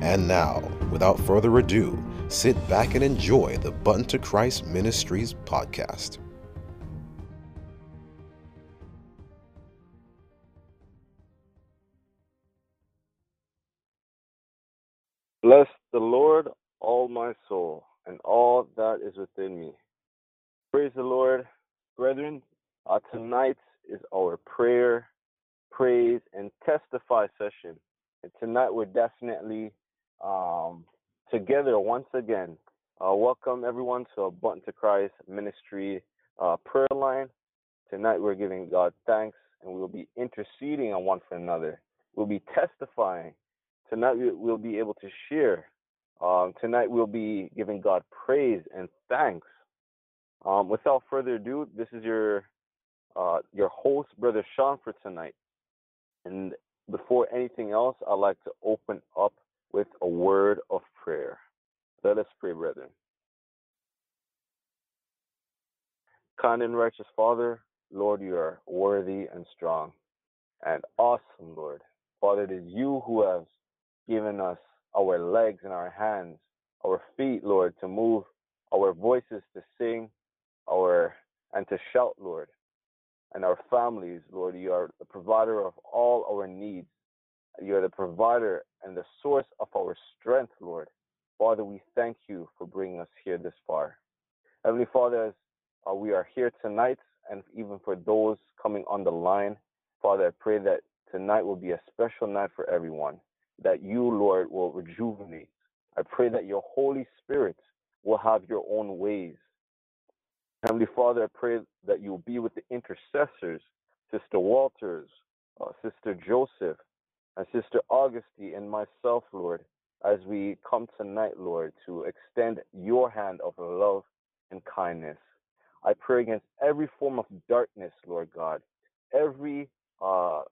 And now, without further ado, sit back and enjoy the Button to Christ Ministries podcast. Bless the Lord, all my soul, and all that is within me. Praise the Lord, brethren. Uh, tonight is our prayer, praise, and testify session. And tonight we're definitely um, together once again. Uh, welcome everyone to a Button to Christ ministry uh, prayer line. Tonight we're giving God thanks and we'll be interceding on one for another. We'll be testifying. Tonight we'll be able to share. Um, tonight we'll be giving God praise and thanks. Um, without further ado, this is your uh, your host, Brother Sean, for tonight. And before anything else, I'd like to open up with a word of prayer. Let us pray, brethren. Kind and righteous Father, Lord, you are worthy and strong and awesome, Lord. Father, it is you who have given us our legs and our hands, our feet, Lord, to move, our voices to sing, our and to shout, Lord. And our families, Lord, you are the provider of all our needs. You are the provider and the source of our strength, Lord. Father, we thank you for bringing us here this far. Heavenly Father, as uh, we are here tonight, and even for those coming on the line, Father, I pray that tonight will be a special night for everyone, that you, Lord, will rejuvenate. I pray that your Holy Spirit will have your own ways. Heavenly Father, I pray that you'll be with the intercessors, Sister Walters, uh, Sister Joseph, and Sister Augustine, and myself, Lord, as we come tonight, Lord, to extend your hand of love and kindness. I pray against every form of darkness, Lord God, every uh,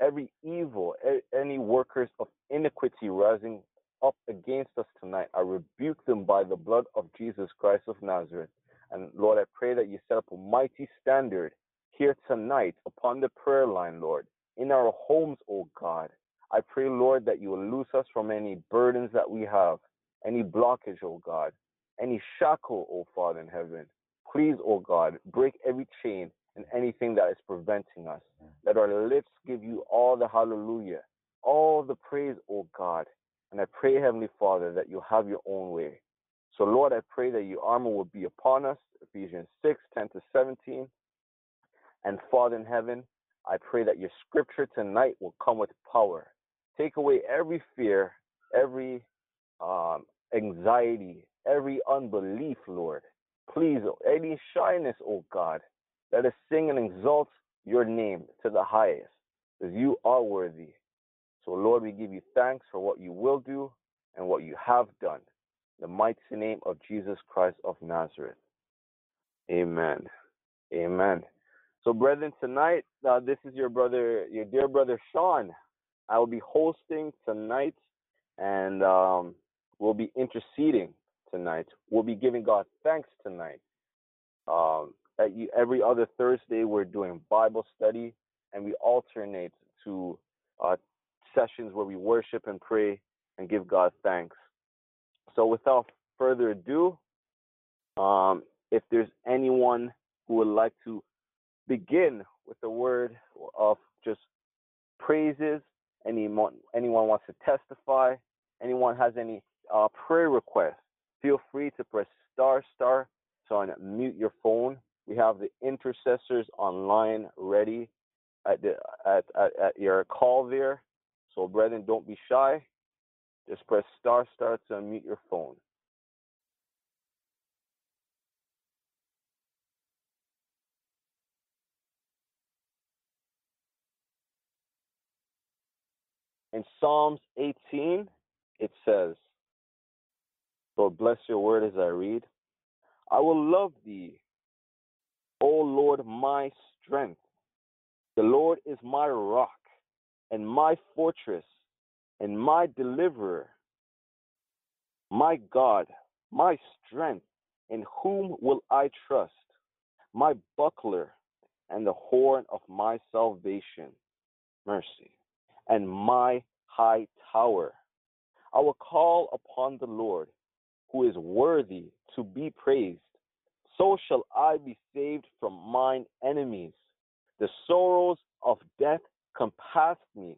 every evil, any workers of iniquity rising up against us tonight. I rebuke them by the blood of Jesus Christ of Nazareth. And Lord, I pray that you set up a mighty standard here tonight upon the prayer line, Lord, in our homes, oh God. I pray, Lord, that you will loose us from any burdens that we have, any blockage, oh God, any shackle, oh Father in heaven. Please, oh God, break every chain and anything that is preventing us. Let our lips give you all the hallelujah, all the praise, oh God. And I pray, Heavenly Father, that you have your own way. So, Lord, I pray that your armor will be upon us, Ephesians 6 10 to 17. And Father in heaven, I pray that your scripture tonight will come with power. Take away every fear, every um, anxiety, every unbelief, Lord. Please, any shyness, oh God, let us sing and exalt your name to the highest, because you are worthy. So, Lord, we give you thanks for what you will do and what you have done. In the mighty name of Jesus Christ of Nazareth. Amen. Amen. So, brethren, tonight, uh, this is your brother, your dear brother Sean. I will be hosting tonight, and um, we'll be interceding tonight. We'll be giving God thanks tonight. Um, every other Thursday, we're doing Bible study, and we alternate to uh, sessions where we worship and pray and give God thanks. So, without further ado, um, if there's anyone who would like to begin with a word of just praises, anyone anyone wants to testify, anyone has any uh, prayer requests, feel free to press star star to unmute your phone. We have the intercessors online ready at the at, at, at your call there. So brethren, don't be shy. Just press star star to unmute your phone. In Psalms 18, it says, Lord, bless your word as I read. I will love thee, O Lord, my strength. The Lord is my rock and my fortress and my deliverer, my God, my strength, in whom will I trust, my buckler and the horn of my salvation, mercy, and my high tower. I will call upon the Lord, who is worthy to be praised. So shall I be saved from mine enemies. The sorrows of death compassed me,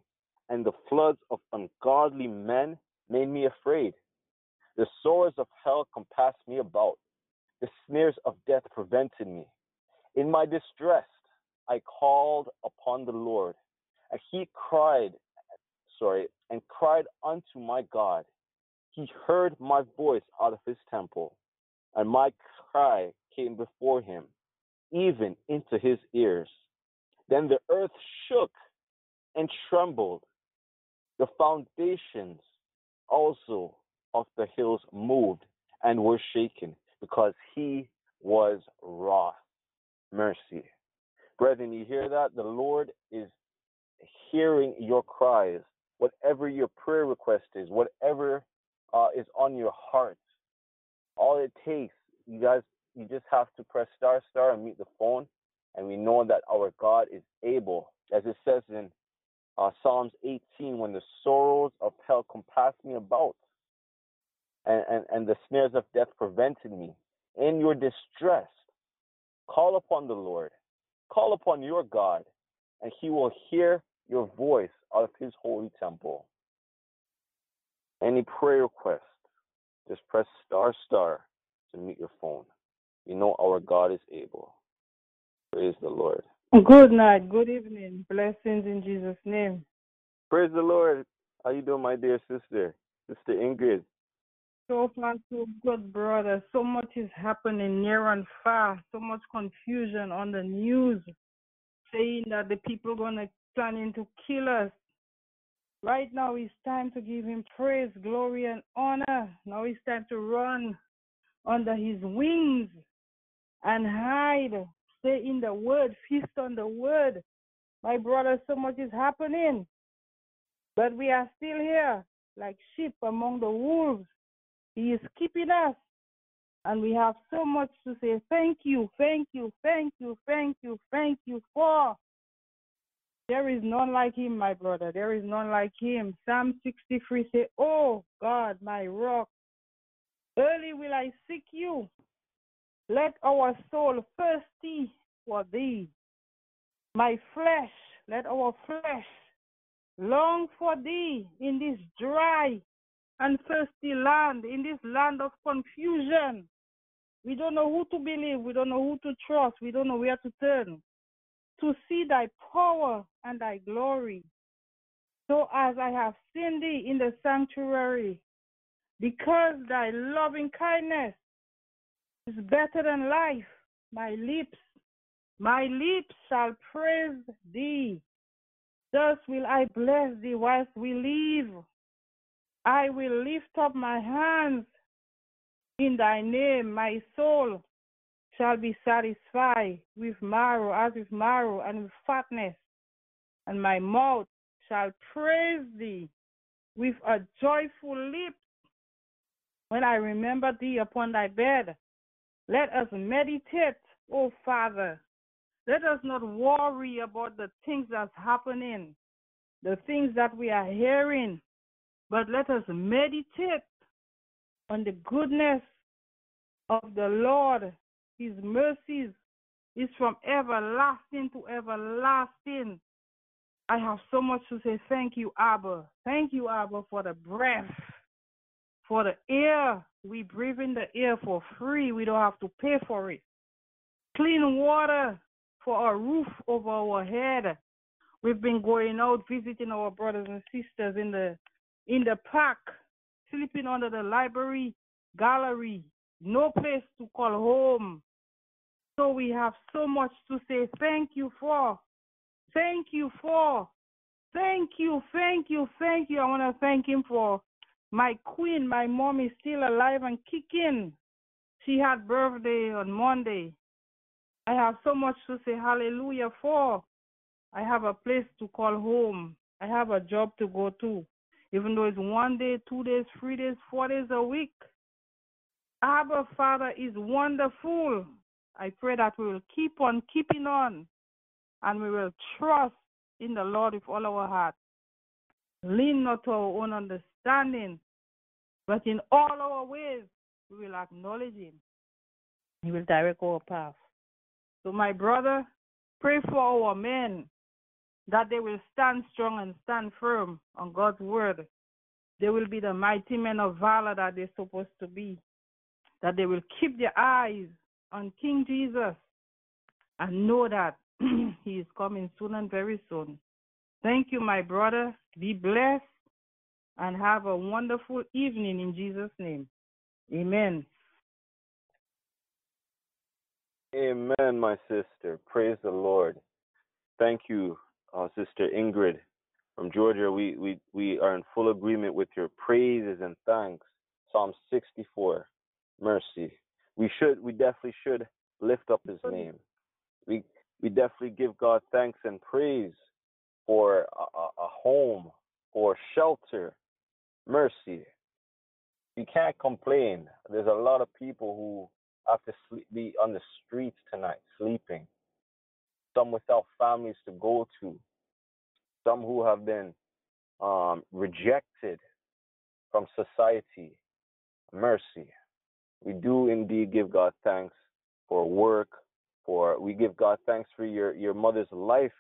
and the floods of ungodly men made me afraid. The swords of hell compassed me about. The snares of death prevented me. In my distress, I called upon the Lord, and he cried, sorry, and cried unto my God. He heard my voice out of his temple, and my cry came before him, even into his ears. Then the earth shook and trembled. The foundations also of the hills moved and were shaken because he was wroth. Mercy. Brethren, you hear that? The Lord is hearing your cries, whatever your prayer request is, whatever uh, is on your heart. All it takes, you guys, you just have to press star star and meet the phone, and we know that our God is able, as it says in uh, Psalms 18, when the sorrows of hell compass me about, and, and, and the snares of death prevented me. In your distress, call upon the Lord, call upon your God, and he will hear your voice out of his holy temple. Any prayer request, just press star star to meet your phone. You know our God is able. Praise the Lord. Good night, good evening. Blessings in Jesus' name. Praise the Lord. How you doing, my dear sister? Sister Ingrid. So far, so good, brother. So much is happening near and far. So much confusion on the news, saying that the people gonna planning to kill us. Right now, it's time to give him praise, glory, and honor. Now it's time to run under his wings and hide. Stay in the word, feast on the word. My brother, so much is happening. But we are still here, like sheep among the wolves. He is keeping us. And we have so much to say thank you, thank you, thank you, thank you, thank you for. There is none like him, my brother. There is none like him. Psalm 63 say, Oh God, my rock, early will I seek you. Let our soul thirsty for thee. My flesh, let our flesh long for thee in this dry and thirsty land, in this land of confusion. We don't know who to believe, we don't know who to trust, we don't know where to turn to see thy power and thy glory. So as I have seen thee in the sanctuary, because thy loving kindness is better than life, my lips, my lips shall praise thee. Thus will I bless thee whilst we live. I will lift up my hands in thy name. My soul shall be satisfied with marrow, as with marrow, and with fatness. And my mouth shall praise thee with a joyful lip. When I remember thee upon thy bed, let us meditate, O Father. Let us not worry about the things that's happening, the things that we are hearing, but let us meditate on the goodness of the Lord. His mercies is from everlasting to everlasting. I have so much to say. Thank you, Abba. Thank you, Abba, for the breath, for the air. We breathe in the air for free. We don't have to pay for it. Clean water for a roof over our head. We've been going out visiting our brothers and sisters in the in the park, sleeping under the library gallery, no place to call home. So we have so much to say thank you for. Thank you for. Thank you, thank you, thank you. I want to thank him for My queen, my mom is still alive and kicking. She had birthday on Monday. I have so much to say hallelujah for. I have a place to call home. I have a job to go to. Even though it's one day, two days, three days, four days a week. Abba Father is wonderful. I pray that we will keep on keeping on and we will trust in the Lord with all our heart. Lean not to our own understanding, but in all our ways we will acknowledge Him. He will direct our path. So, my brother, pray for our men that they will stand strong and stand firm on God's word. They will be the mighty men of valor that they're supposed to be. That they will keep their eyes on King Jesus and know that he is coming soon and very soon. Thank you, my brother. Be blessed and have a wonderful evening in Jesus' name. Amen. Amen, my sister. Praise the Lord. Thank you, uh, Sister Ingrid from Georgia. We, we, we are in full agreement with your praises and thanks. Psalm 64, mercy. We should, we definitely should lift up his name. We, we definitely give God thanks and praise for a, a home, for shelter, mercy. You can't complain. There's a lot of people who have to sleep, be on the streets tonight, sleeping. Some without families to go to. Some who have been um, rejected from society. Mercy. We do indeed give God thanks for work, for we give God thanks for your your mother's life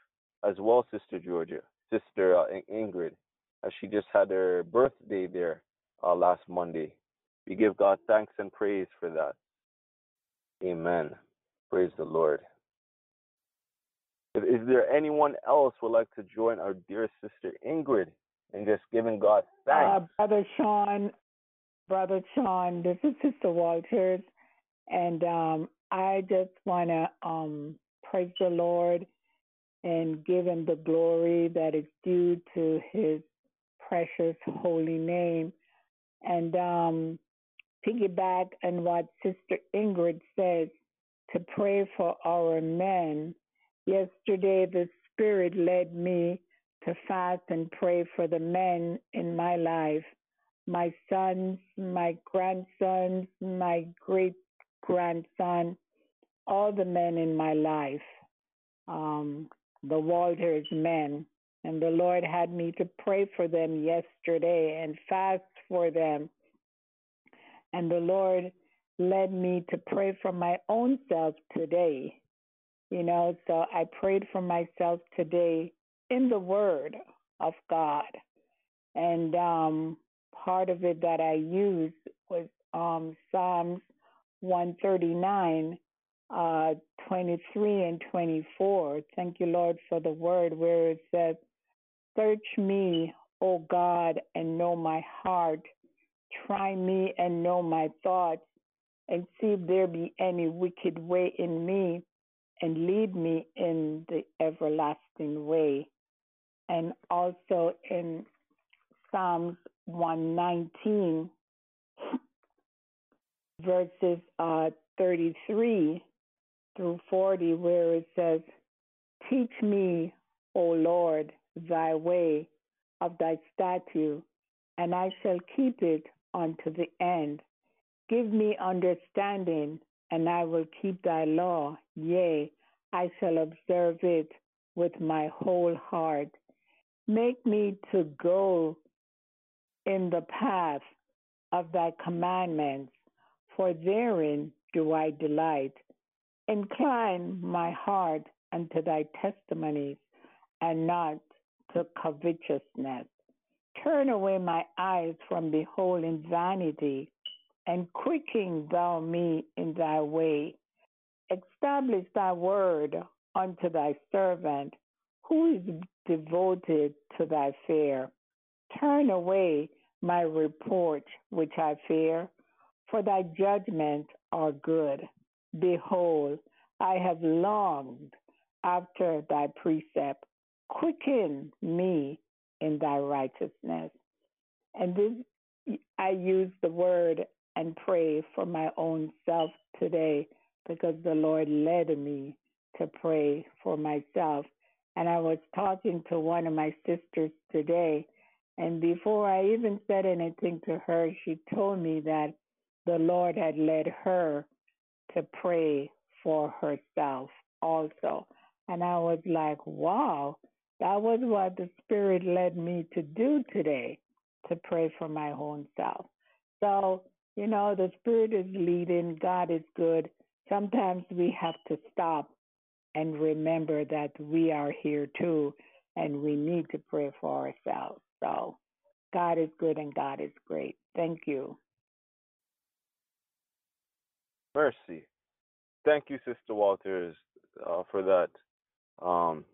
as well, Sister Georgia, Sister uh, Ingrid, as she just had her birthday there uh, last Monday. We give God thanks and praise for that. Amen. Praise the Lord. Is there anyone else would like to join our dear sister Ingrid in just giving God thanks? Uh, Brother Sean, Brother Sean, this is Sister Walters, and um, I just want to um, praise the Lord and give him the glory that is due to his precious holy name. And um, piggyback on what Sister Ingrid says to pray for our men. Yesterday, the Spirit led me to fast and pray for the men in my life my sons, my grandsons, my great grandson, all the men in my life, um, the Walters men. And the Lord had me to pray for them yesterday and fast for them and the Lord led me to pray for my own self today. You know, so I prayed for myself today in the Word of God. And um, part of it that I used was um, Psalms 139, uh, 23 and 24. Thank you, Lord, for the word where it says, Search me, O God, and know my heart Try me and know my thoughts, and see if there be any wicked way in me, and lead me in the everlasting way. And also in Psalms 119, verses uh, 33 through 40, where it says, Teach me, O Lord, thy way of thy statute, and I shall keep it unto the end. Give me understanding, and I will keep thy law. Yea, I shall observe it with my whole heart. Make me to go in the path of thy commandments, for therein do I delight. Incline my heart unto thy testimonies, and not to covetousness. Turn away my eyes from beholding vanity, and quicken thou me in thy way. Establish thy word unto thy servant, who is devoted to thy fear. Turn away my reproach which I fear, for thy judgments are good. Behold, I have longed after thy precept. Quicken me in thy righteousness. And this I use the word and pray for my own self today because the Lord led me to pray for myself. And I was talking to one of my sisters today, and before I even said anything to her, she told me that the Lord had led her to pray for herself also. And I was like, wow, that was what the Spirit led me to do today, to pray for my own self. So, you know, the Spirit is leading, God is good. Sometimes we have to stop and remember that we are here too, and we need to pray for ourselves. So, God is good and God is great. Thank you. Mercy. Thank you, Sister Walters, uh, for that um,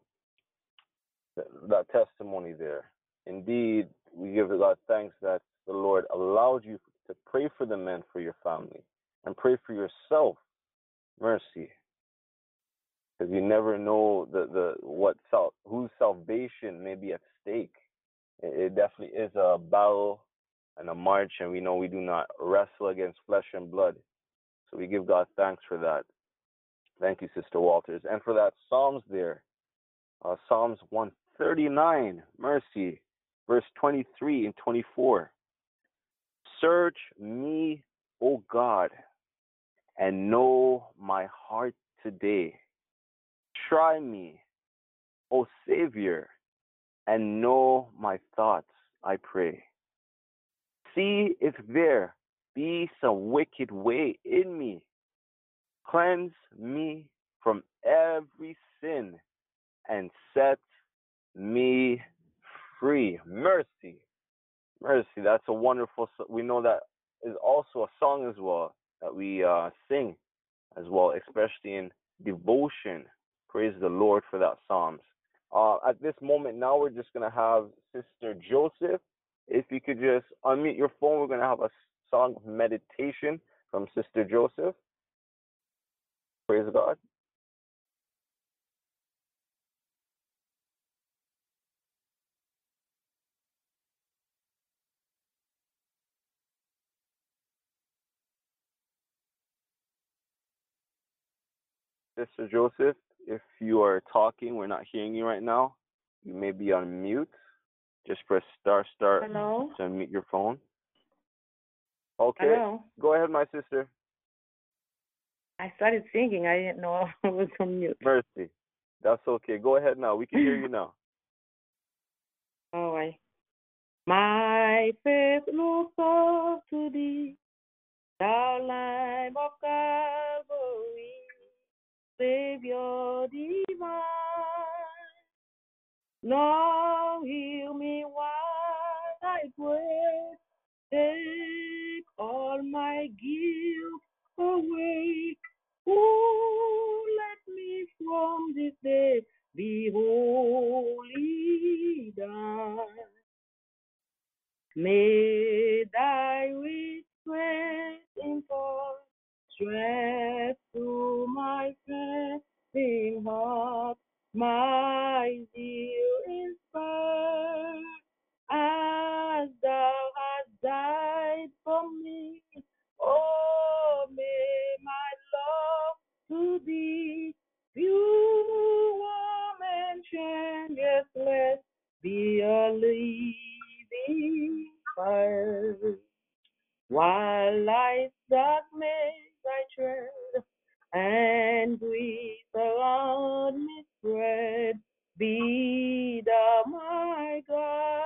that, that testimony there. Indeed, we give God thanks that the Lord allowed you to pray for the men for your family and pray for yourself. Mercy, because you never know the the what sal- whose salvation may be at stake. It, it definitely is a battle and a march, and we know we do not wrestle against flesh and blood. So we give God thanks for that. Thank you, Sister Walters, and for that Psalms there, uh, Psalms 139, mercy, verse 23 and 24. Search me, O God, and know my heart today. Try me, O Savior, and know my thoughts, I pray. See if there be some wicked way in me. Cleanse me from every sin and set me free. Mercy. Mercy. That's a wonderful, we know that is also a song as well that we uh, sing as well, especially in devotion. Praise the Lord for that Psalms. Uh, at this moment now, we're just going to have Sister Joseph. If you could just unmute your phone, we're going to have a song of meditation from Sister Joseph. Praise God. Sister Joseph, if you are talking, we're not hearing you right now. You may be on mute. Just press star star Hello? to unmute your phone. Okay. Hello? Go ahead, my sister. I started singing. I didn't know I was on mute. Mercy. That's okay. Go ahead now. We can hear you now. All right. My faith looks up to thee, thou Lamb of Calvary, Savior divine. Now heal me while I pray. Take all my guilt away. Oh, let me from this day be done. May thy restraint impart strength to my fainting heart, my zeal inspire, as thou hast died for me. Oh, may my love to thee, pure, warm, and changeless, be a living fire. While life's darkness I tread, and grief around me spread, be thou my God.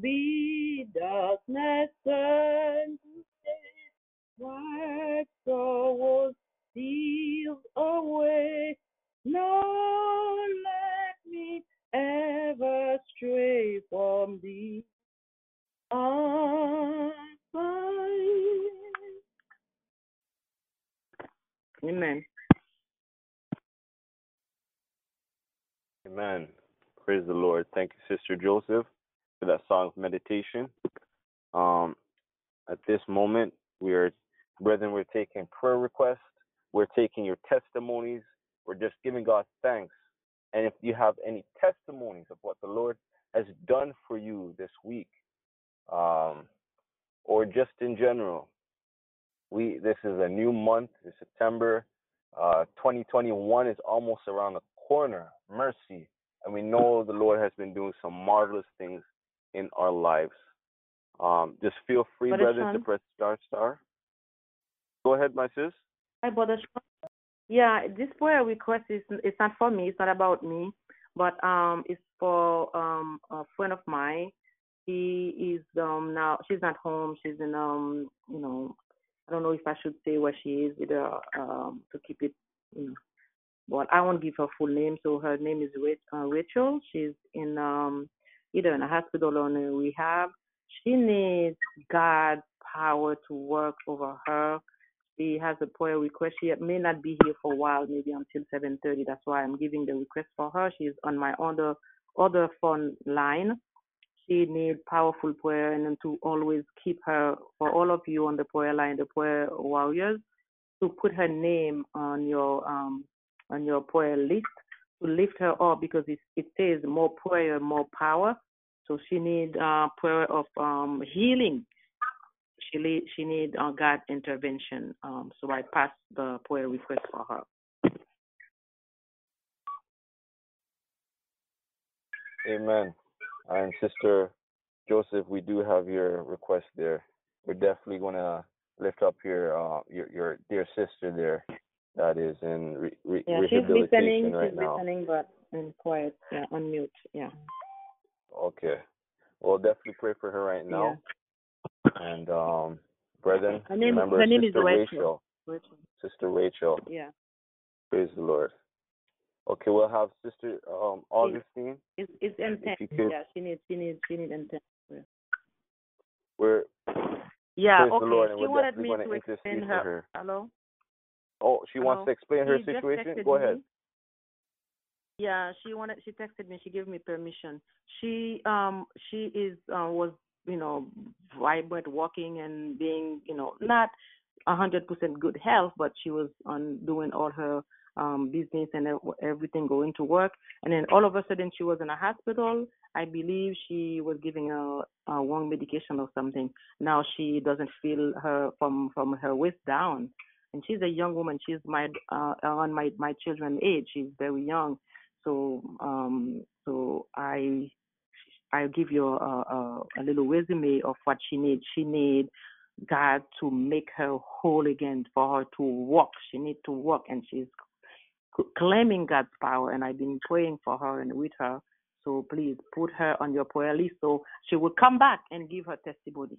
Be darkness turned to day, white sorrow steals away. No, let me ever stray from thee. Amen. Amen. Praise the Lord. Thank you, Sister Joseph, for that song of meditation. Um, at this moment, we are, brethren, we're taking prayer requests. We're taking your testimonies. We're just giving God thanks. And if you have any testimonies of what the Lord has done for you this week, um, or just in general. We this is a new month, it's September. Uh, 2021 is almost around the corner. Mercy, and we know the Lord has been doing some marvelous things in our lives. Um, just feel free, Brother brothers, to press star star. Go ahead, my sis. Hi, Brother Sean. Yeah, this prayer request is it's not for me. It's not about me, but um, it's for um a friend of mine. She is um now she's not home. She's in um you know I don't know if I should say where she is either um to keep it you know. But I won't give her full name. So her name is uh, Rachel. She's in um either in a hospital or in a rehab. She needs God's power to work over her she has a prayer request. She may not be here for a while, maybe until 7:30. That's why I'm giving the request for her. She's on my other other phone line. She needs powerful prayer and to always keep her for all of you on the prayer line, the prayer warriors, to put her name on your um on your prayer list to lift her up because it it says more prayer, more power. So she needs uh, prayer of um healing she need she need uh, God intervention. Um, so I pass the prayer request for her. Amen. And Sister Joseph, we do have your request there. We're definitely going to lift up your uh, your your dear sister there that is in re- re- Yeah, she's listening. right she's now. listening, but in quiet. Yeah, on mute. Yeah. Okay. We'll definitely pray for her right now. Yeah. And um, brethren, Her name- remember her name is Sister Rachel. Rachel. Sister Rachel. Yeah. Praise the Lord. Okay, we'll have Sister um, Augustine. It's it's intense. Yeah, she needs she needs she needs intense. prayer. We're Yeah. okay. Lord, she wanted me going to to explain her. her. Hello. Oh, she wants to explain her She situation. Go ahead. me. Yeah, she wanted. She texted me. She gave me permission. She um she is uh, was you know vibrant, walking and being you know not a hundred percent good health, but she was on doing all her um business and everything going to work. And then all of a sudden she was in a hospital. I believe she was giving a, a wrong medication or something. Now she doesn't feel her from from her waist down. And she's a young woman. She's my uh, on my my children age. She's very young so um, so I I'll give you a, a, a little resume of what she needs. She needs God to make her whole again, for her to walk. She needs to walk, and she's claiming God's power. And I've been praying for her and with her. So please put her on your prayer list so she will come back and give her testimony.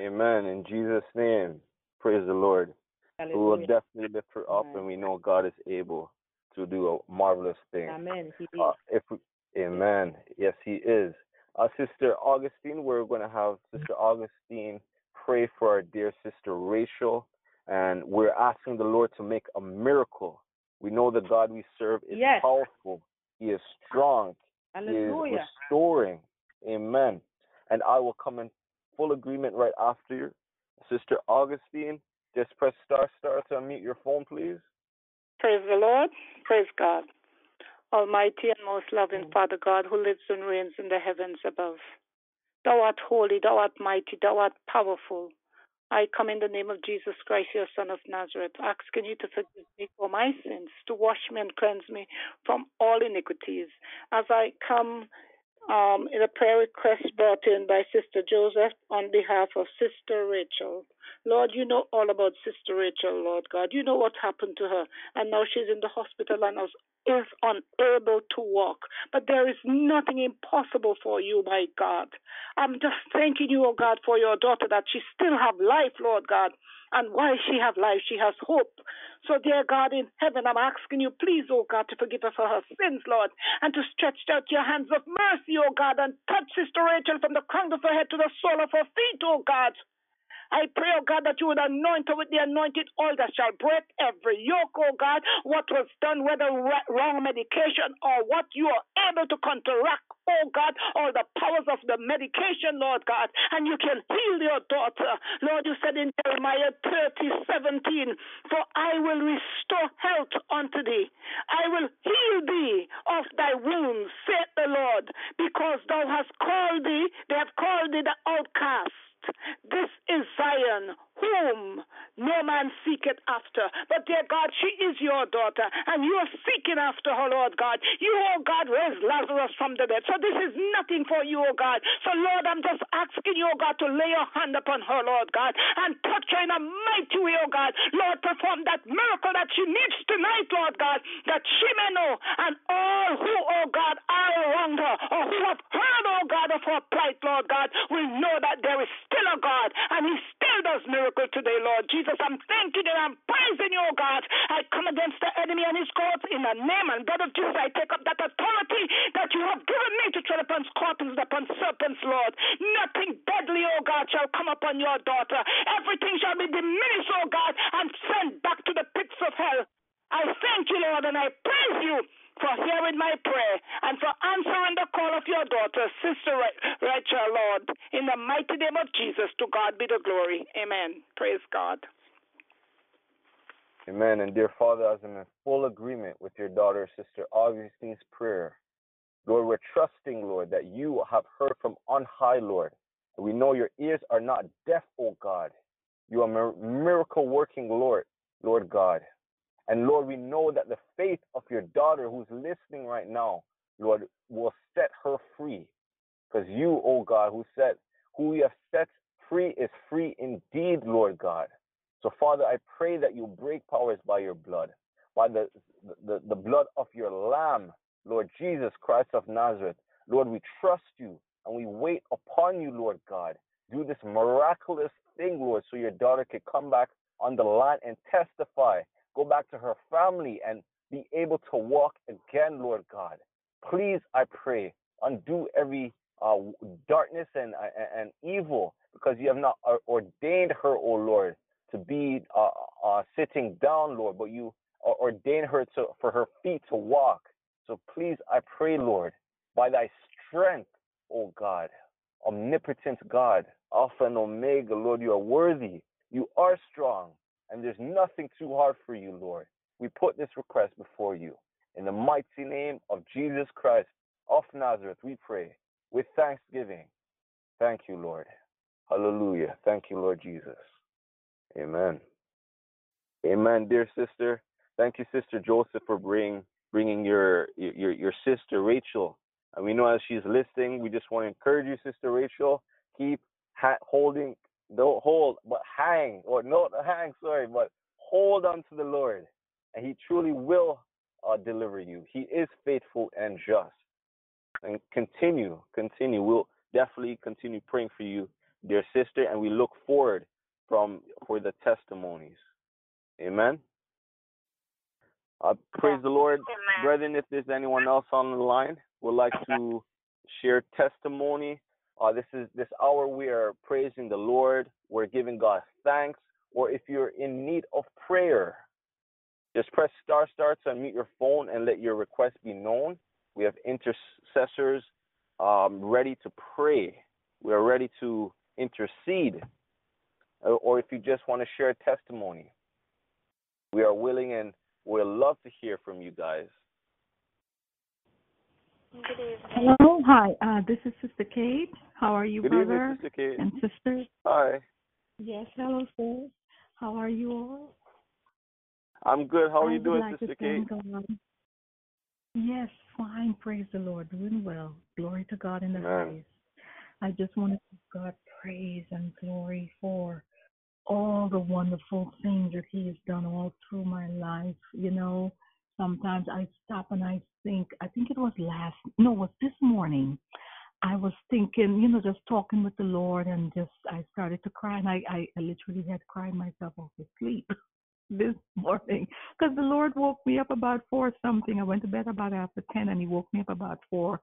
Amen. In Jesus' name, praise the Lord. We will definitely lift her up, Amen. and we know God is able to do a marvelous thing. Amen. He Uh, is. if we, Amen. Yes, He is. Uh, Sister Augustine, we're going to have Sister Augustine pray for our dear sister Rachel, and we're asking the Lord to make a miracle. We know the God we serve is Yes. powerful. He is strong. Hallelujah. He is Hallelujah. restoring. Amen. And I will come in full agreement right after you. Sister Augustine, just press star star to unmute your phone, please. Praise the Lord. Praise God. Almighty and most loving mm. Father God, who lives and reigns in the heavens above. Thou art holy, thou art mighty, thou art powerful. I come in the name of Jesus Christ, your Son of Nazareth, asking you to forgive me for my sins, to wash me and cleanse me from all iniquities. As I come um, in a prayer request brought in by Sister Joseph on behalf of Sister Rachel. Lord, you know all about Sister Rachel, Lord God. You know what happened to her. And now she's in the hospital and is is unable to walk. But there is nothing impossible for you, my God. I'm just thanking you, oh God, for your daughter that she still have life, Lord God. And while she have life, she has hope. So, dear God in heaven, I'm asking you, please, oh God, to forgive her for her sins, Lord, and to stretch out your hands of mercy, oh God, and touch Sister Rachel from the crown of her head to the sole of her feet, oh God. I pray, oh God, that you would anoint her with the anointed oil that shall break every yoke, oh God, what was done, whether wrong medication or what you are able to counteract oh God, all the powers of the medication, Lord God, and you can heal your daughter. Lord, you said in Jeremiah 30, 17, For I will restore health unto thee. I will heal thee of thy wounds, saith the Lord, because thou hast called thee, they have called thee the outcast. This is Zion, whom no man seeketh after. But dear God, she is your daughter, and you are seeking after her, Lord God. You, oh God, raised Lazarus from the dead. So this is nothing for you, oh God. So, Lord, I'm just asking you, oh God, to lay your hand upon her, Lord God, and touch her in a mighty way, oh God. Lord, perform that miracle that she needs tonight, Lord God, that she may know, and all who, oh God, are around her, or who have heard, oh God, of her plight, Lord God, will know that there is still a God, and He still does miracles today, Lord Jesus. I'm thanking you and I'm praising you, God. I come against the enemy and his courts in the name and blood of Jesus. I take up that authority that you have given me to tread upon scorpions, and upon serpents, Lord. Nothing deadly, oh God, shall come upon your daughter. Everything shall be diminished, oh God, and sent back to the pits of hell. I thank you, Lord, and I praise you for hearing my prayer and for answering the call of your daughter, Sister Rachel, Lord. In the mighty name of Jesus, to God be the glory. Amen. Praise God. Amen. And dear Father, as I'm in full agreement with your daughter, Sister Augustine's prayer, Lord, we're trusting, Lord, that you have heard from on high, Lord. We know your ears are not deaf, O God. You are a miracle working, Lord, Lord God. And Lord, we know that the faith of your daughter who's listening right now, Lord, will set her free. Because you, oh God, who set who you have set free is free indeed, Lord God. So, Father, I pray that you break powers by your blood, by the, the, the blood of your Lamb, Lord Jesus Christ of Nazareth. Lord, we trust you and we wait upon you, Lord God. Do this miraculous thing, Lord, so your daughter can come back on the line and testify go back to her family and be able to walk again, Lord God. Please, I pray, undo every uh, darkness and, uh, and evil because you have not uh, ordained her, O oh Lord, to be uh, uh, sitting down, Lord, but you ordained her to, for her feet to walk. So please, I pray, Lord, by thy strength, O oh God, omnipotent God, Alpha and Omega, Lord, you are worthy. You are strong and there's nothing too hard for you, Lord. We put this request before you. In the mighty name of Jesus Christ of Nazareth, we pray with thanksgiving. Thank you, Lord. Hallelujah. Thank you, Lord Jesus. Amen. Amen, dear sister. Thank you, Sister Joseph, for bringing bringing your your your sister Rachel. And we know as she's listening, we just want to encourage you, Sister Rachel. Keep ha- holding don't hold, but hang, or not hang, sorry, but hold on to the Lord, and He truly will uh, deliver you. He is faithful and just. And continue, continue. We'll definitely continue praying for you, dear sister, and we look forward from for the testimonies. Amen. Uh, praise the Lord, Amen. brethren. If there's anyone else on the line would like to share testimony uh, this is this hour we are praising the Lord. We're giving God thanks. Or if you're in need of prayer, just press star star to unmute your phone and let your request be known. We have intercessors um, ready to pray. We are ready to intercede. Uh, or if you just want to share testimony, we are willing and we'll love to hear from you guys. Good evening. Hello, hi. Uh, this is Sister Kate. How are you, Good brother evening, Sister Kate. and sisters? Hi. Yes, hello, sir. How are you all? I'm good. How are I you doing, like Sister Kate? God. Yes, fine. Praise the Lord. Doing well. Glory to God in the highest. I just want to give God praise and glory for all the wonderful things that He has done all through my life. You know, sometimes I stop and I think, I think it was last, no, it was this morning. I was thinking, you know, just talking with the Lord and just, I started to cry and I, I, literally had cried myself off to sleep this morning because the Lord woke me up about four something. I went to bed about after 10 and he woke me up about four,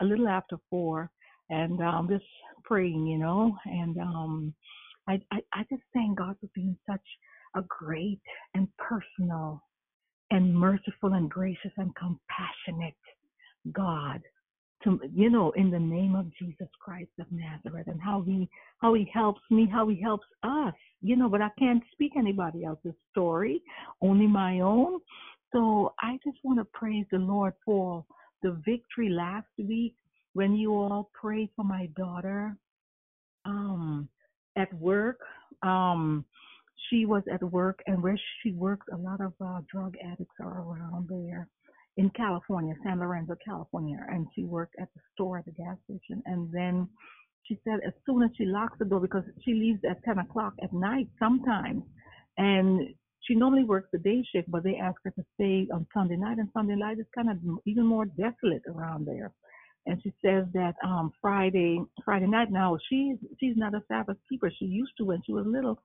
a little after four and um just praying, you know, and um I, I, I just thank God for being such a great and personal and merciful and gracious and compassionate God. to you know in the name of Jesus Christ of Nazareth and how he how he helps me how he helps us you know but I can't speak anybody else's story only my own so I just want to praise the Lord for the victory last week when you all prayed for my daughter um at work um she was at work and where she works a lot of uh, drug addicts are around there in California, San Lorenzo, California, and she worked at the store at the gas station. And then she said as soon as she locks the door, because she leaves at 10 o'clock at night sometimes, and she normally works the day shift, but they ask her to stay on Sunday night, and Sunday night is kind of even more desolate around there. And she says that um Friday Friday night now she's she's not a Sabbath keeper. She used to when she was little,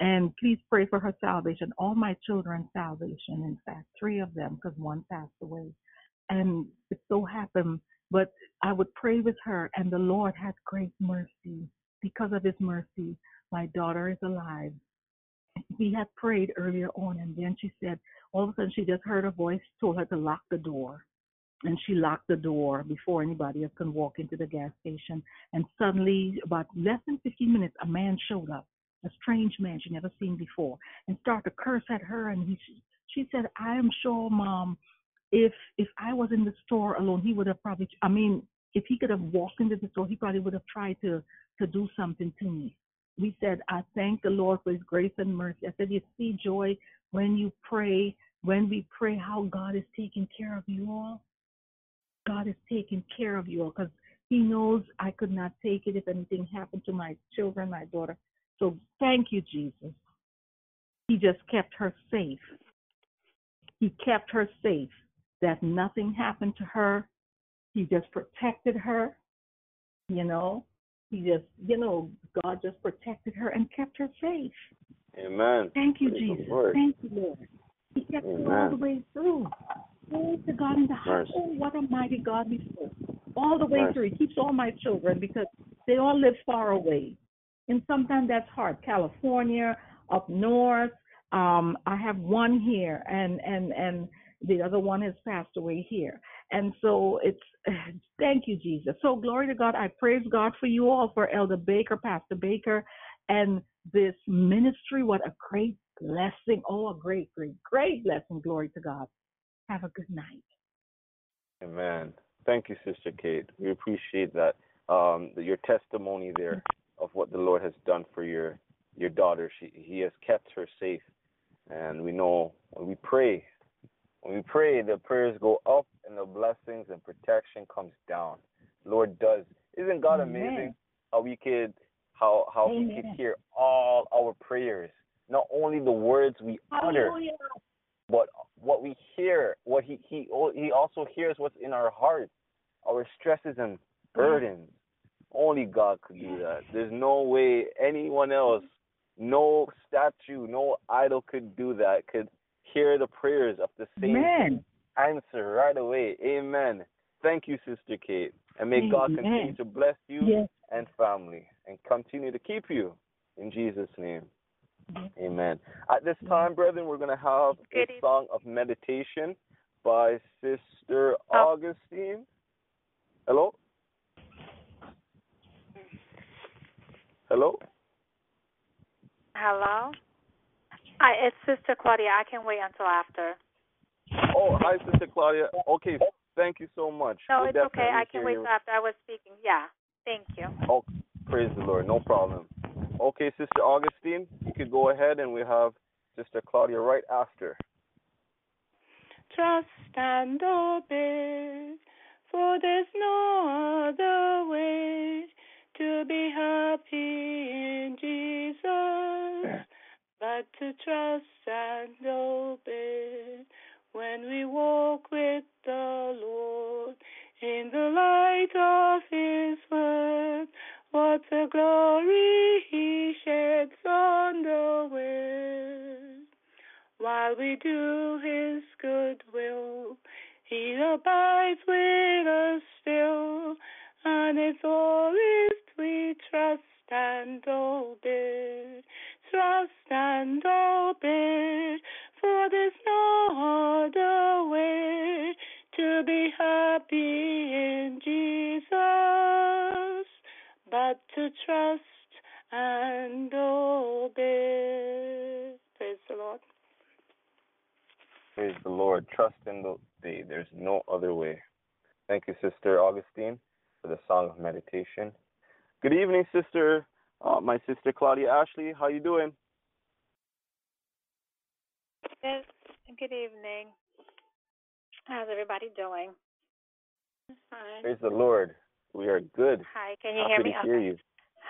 and please pray for her salvation, all my children's salvation, in fact, three of them, because one passed away. And it so happened, but I would pray with her, and the Lord had great mercy. Because of his mercy, my daughter is alive. We had prayed earlier on, and then she said, all of a sudden, she just heard a voice told her to lock the door. And she locked the door before anybody else can walk into the gas station. And suddenly, about less than 15 minutes, a man showed up a strange man she never seen before, and start to curse at her. And he, she said, "I am sure, Mom, if if I was in the store alone, he would have probably. I mean, if he could have walked into the store, he probably would have tried to to do something to me." We said, "I thank the Lord for His grace and mercy." I said, "You see, Joy, when you pray, when we pray, how God is taking care of you all. God is taking care of you all because." He knows I could not take it if anything happened to my children, my daughter. So thank you, Jesus. He just kept her safe. He kept her safe, that nothing happened to her. He just protected her, you know. He just, you know, God just protected her and kept her safe. Amen. Thank you, Praise Jesus. Thank you, Lord. He kept Amen. her all the way through. Praise to God in the house. Oh, what a mighty God we serve. All the way Mercy. through. He keeps all my children because they all live far away and sometimes that's hard. California, up north. Um, I have one here, and and and the other one has passed away here. And so it's thank you, Jesus. So glory to God. I praise God for you all, for Elder Baker, Pastor Baker, and this ministry. What a great blessing. Oh, a great, great, great blessing. Glory to God. Have a good night. Amen. Thank you, Sister Kate. We appreciate that. Um, your testimony there of what the Lord has done for your your daughter. She He has kept her safe, and we know when we pray, when we pray, the prayers go up and the blessings and protection comes down. Lord does. Isn't God Amen. amazing? How we could how how Amen. He could hear all our prayers, not only the words we utter, but what we hear. What He He He also hears what's in our hearts, our stresses and mm-hmm. burdens. Only God could do that. There's no way anyone else, no statue, no idol could do that, could hear the prayers of the same Amen. answer right away. Amen. Thank you, Sister Kate. And may Amen. God continue to bless you yes. and family and continue to keep you in Jesus' name. Amen. At this time, brethren, we're going to have a song of meditation by Sister oh. Augustine. Hello? Hello? Hello? Hi, it's Sister Claudia. I can wait until after. Oh, hi, Sister Claudia. Okay, thank you so much. No, we'll it's okay. I can wait until after I was speaking. Yeah, thank you. Oh, praise the Lord. No problem. Okay, Sister Augustine, you could go ahead and we have Sister Claudia right after. Trust and obey, for there's no other way to be happy in Jesus, but to trust and obey when we walk with the Lord in the light of His word. What a glory He sheds on the way. While we do His good will, He abides with us still, and it's all always we trust and obey, trust and obey, for there's no other way to be happy in Jesus. But to trust and obey. Praise the Lord. Praise the Lord. Trust in the. There's no other way. Thank you, Sister Augustine, for the song of meditation. Good evening, Sister. Uh, my sister Claudia Ashley. How you doing? Yes. Good evening. How's everybody doing? Hi. Praise the Lord. We are good. Hi. Can you Happy hear me? to hear Okay. you.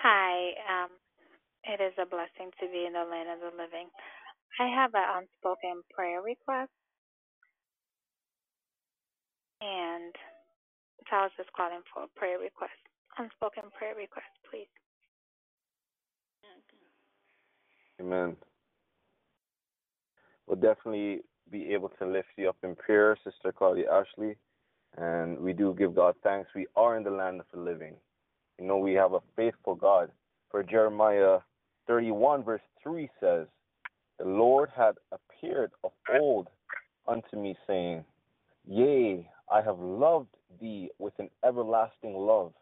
Hi. Um, it is a blessing to be in the land of the living. I have an unspoken prayer request, and so I was just calling for a prayer request. Unspoken prayer request, please. Amen. We'll definitely be able to lift you up in prayer, Sister Claudia Ashley. And we do give God thanks. We are in the land of the living. You know, we have a faithful God. For Jeremiah 31, verse 3 says, The Lord had appeared of old unto me, saying, Yea, I have loved thee with an everlasting love.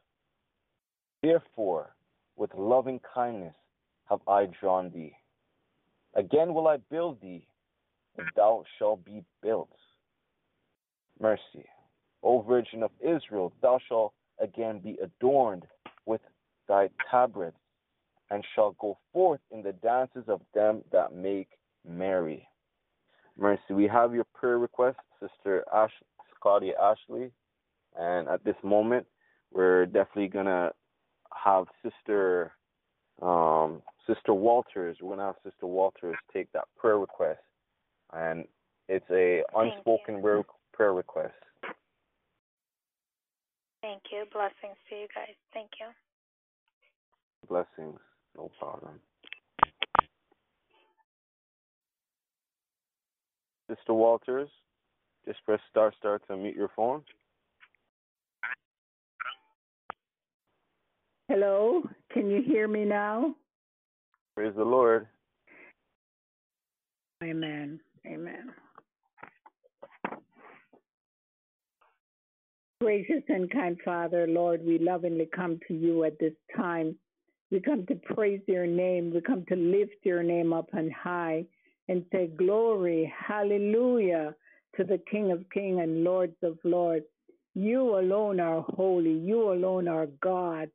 Therefore, with loving kindness have I drawn thee. Again will I build thee, and thou shalt be built. Mercy. O Virgin of Israel, thou shalt again be adorned with thy tabrets, and shalt go forth in the dances of them that make merry. Mercy. We have your prayer request, Sister Ash, Claudia Ashley, and at this moment, we're definitely gonna have Sister um, Sister Walters. We're gonna have Sister Walters take that prayer request, and it's a unspoken prayer prayer request. Thank you. Blessings to you guys. Thank you. Blessings, no problem. Sister Walters, just press star star to mute your phone. Hello, can you hear me now? Praise the Lord. Amen. Amen. Gracious and kind Father, Lord, we lovingly come to you at this time. We come to praise your name. We come to lift your name up on high and say, Glory, hallelujah to the King of Kings and Lords of Lords. You alone are holy. You alone are God.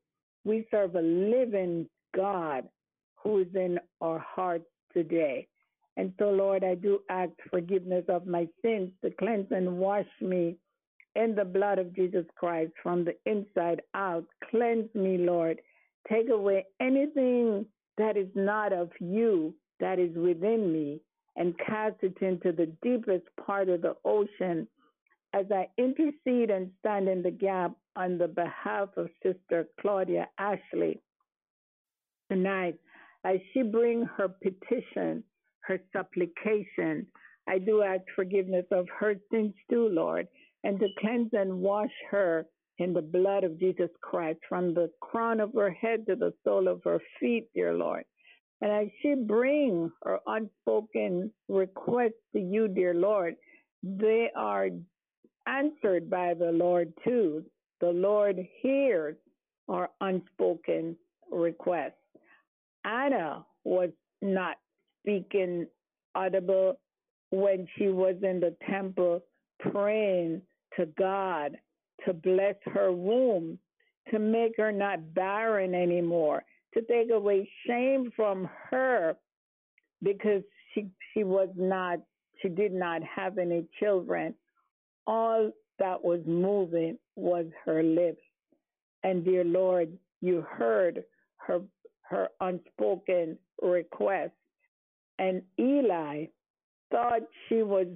We serve a living God who is in our hearts today. And so, Lord, I do ask forgiveness of my sins to cleanse and wash me in the blood of Jesus Christ from the inside out. Cleanse me, Lord. Take away anything that is not of you that is within me and cast it into the deepest part of the ocean as I intercede and stand in the gap on the behalf of Sister Claudia Ashley tonight as she bring her petition, her supplication. I do ask forgiveness of her sins too, Lord, and to cleanse and wash her in the blood of Jesus Christ from the crown of her head to the sole of her feet, dear Lord. And as she bring her unspoken requests to you, dear Lord, they are answered by the Lord too. The Lord hears our unspoken requests. Anna was not speaking audible when she was in the temple praying to God to bless her womb, to make her not barren anymore, to take away shame from her because she she was not she did not have any children. All that was moving was her lips. And dear Lord, you heard her her unspoken request. And Eli thought she was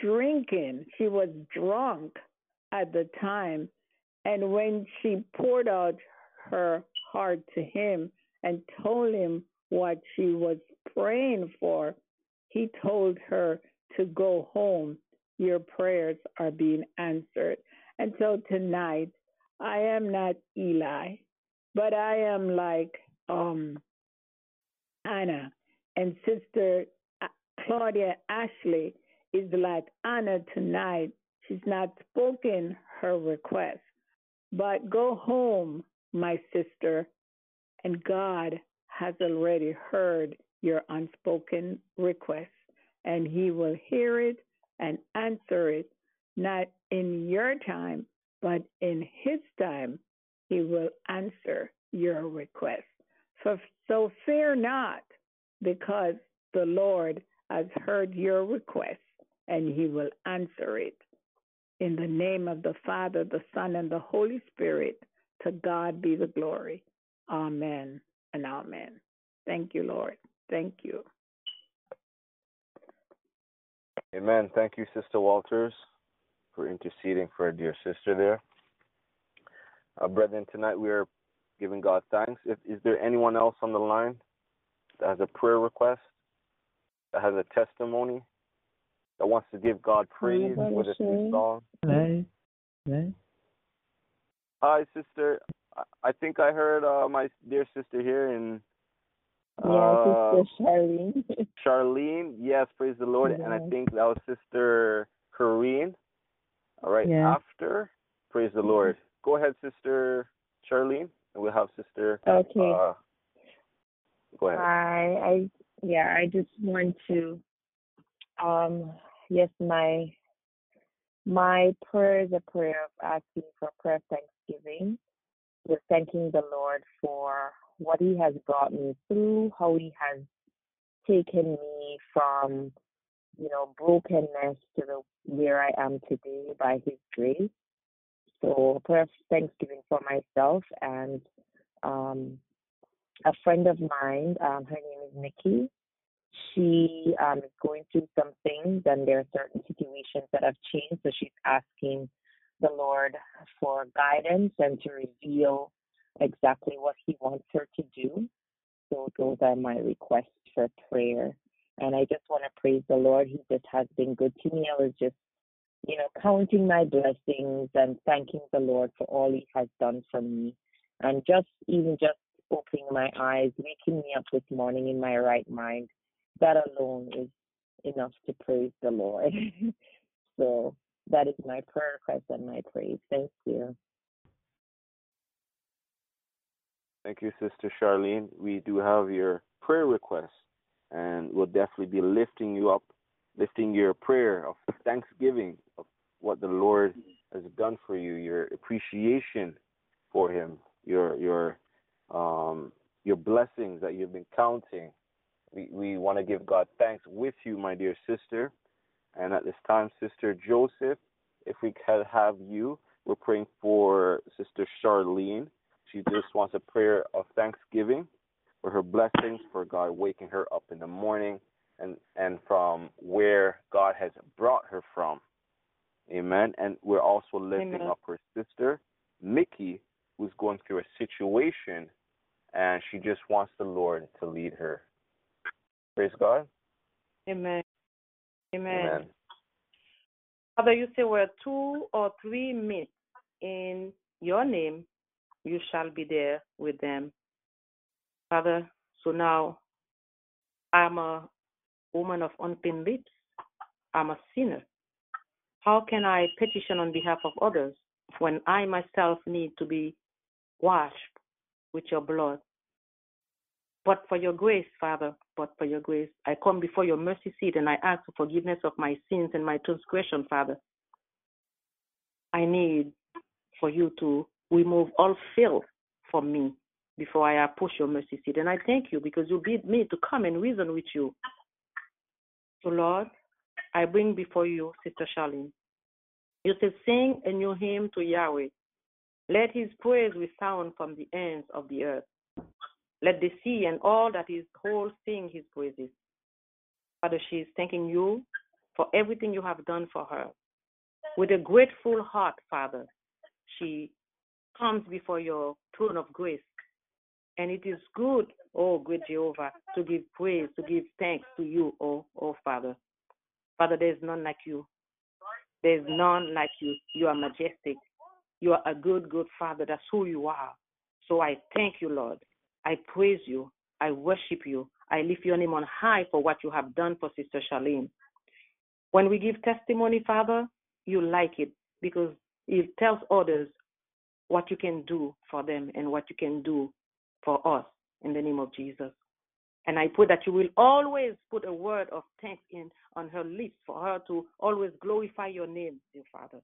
drinking. She was drunk at the time. And when she poured out her heart to him and told him what she was praying for, he told her to go home. Your prayers are being answered. And so tonight, I am not Eli, but I am like um, Anna. And Sister Claudia Ashley is like Anna tonight. She's not spoken her request. But go home, my sister, And God has already heard your unspoken request, and He will hear it and answer it, not in your time, but in His time. He will answer your request. So, so fear not, because the Lord has heard your request, and He will answer it. In the name of the Father, the Son, and the Holy Spirit, to God be the glory. Amen and amen. Thank you, Lord. Thank you. Amen. Thank you, Sister Walters, for interceding for a dear sister there. Uh, brethren, tonight we are giving God thanks. If, is there anyone else on the line that has a prayer request, that has a testimony, that wants to give God praise with a new song? Hello. Hello. Hi, sister. I think I heard uh, my dear sister here in Yeah, uh, Sister Charlene. Charlene. Yes, praise the Lord. And I think that was Sister Corrine. All right, Yeah. after, praise the Lord. Go ahead, Sister Charlene, and we'll have Sister. Okay. Uh, go ahead. I I yeah, I just want to um yes, my my prayer is a prayer of asking for prayer of thanksgiving. Just thanking the Lord for what He has brought me through, how He has taken me from, you know, brokenness to the where I am today by His grace. So of thanksgiving for myself and um a friend of mine, um, her name is Nikki. She um, is going through some things, and there are certain situations that have changed. So she's asking the Lord for guidance and to reveal exactly what He wants her to do. So those are my requests for prayer. And I just want to praise the Lord. He just has been good to me. I was just, you know, counting my blessings and thanking the Lord for all He has done for me. And just even just opening my eyes, waking me up this morning in my right mind, that alone is enough to praise the Lord. so that is my prayer request and my praise. Thank you. Thank you, Sister Charlene. We do have your prayer request, and we'll definitely be lifting you up, lifting your prayer of thanksgiving of what the Lord has done for you, your appreciation for Him, your your um, your blessings that you've been counting. We we want to give God thanks with you, my dear sister. And at this time, Sister Joseph, if we could have you, we're praying for Sister Charlene. She just wants a prayer of thanksgiving for her blessings, for God waking her up in the morning, and and from where God has brought her from. Amen. And we're also lifting Amen. up her sister, Mickey, who's going through a situation, and she just wants the Lord to lead her. Praise God. Amen. Amen. Amen. Father, you say where two or three meet in your name, you shall be there with them. Father, so now I'm a woman of unclean lips. I'm a sinner. How can I petition on behalf of others when I myself need to be washed with your blood? But for your grace, Father, but for your grace, I come before your mercy seat and I ask for forgiveness of my sins and my transgression, Father. I need for you to remove all filth from me before I approach your mercy seat. And I thank you because you bid me to come and reason with you. So, Lord, I bring before you Sister Charlene. You said, Sing a new hymn to Yahweh. Let his praise resound from the ends of the earth. Let the sea and all that is whole sing his praises. Father, she is thanking you for everything you have done for her. With a grateful heart, Father, she comes before your throne of grace. And it is good, oh great Jehovah, to give praise, to give thanks to you, oh, oh Father. Father, there is none like you. There is none like you. You are majestic. You are a good, good Father. That's who you are. So I thank you, Lord. I praise you. I worship you. I lift your name on high for what you have done for Sister Charlene. When we give testimony, Father, you like it because it tells others what you can do for them and what you can do for us in the name of Jesus. And I pray that you will always put a word of thanks in on her lips for her to always glorify your name, dear Father.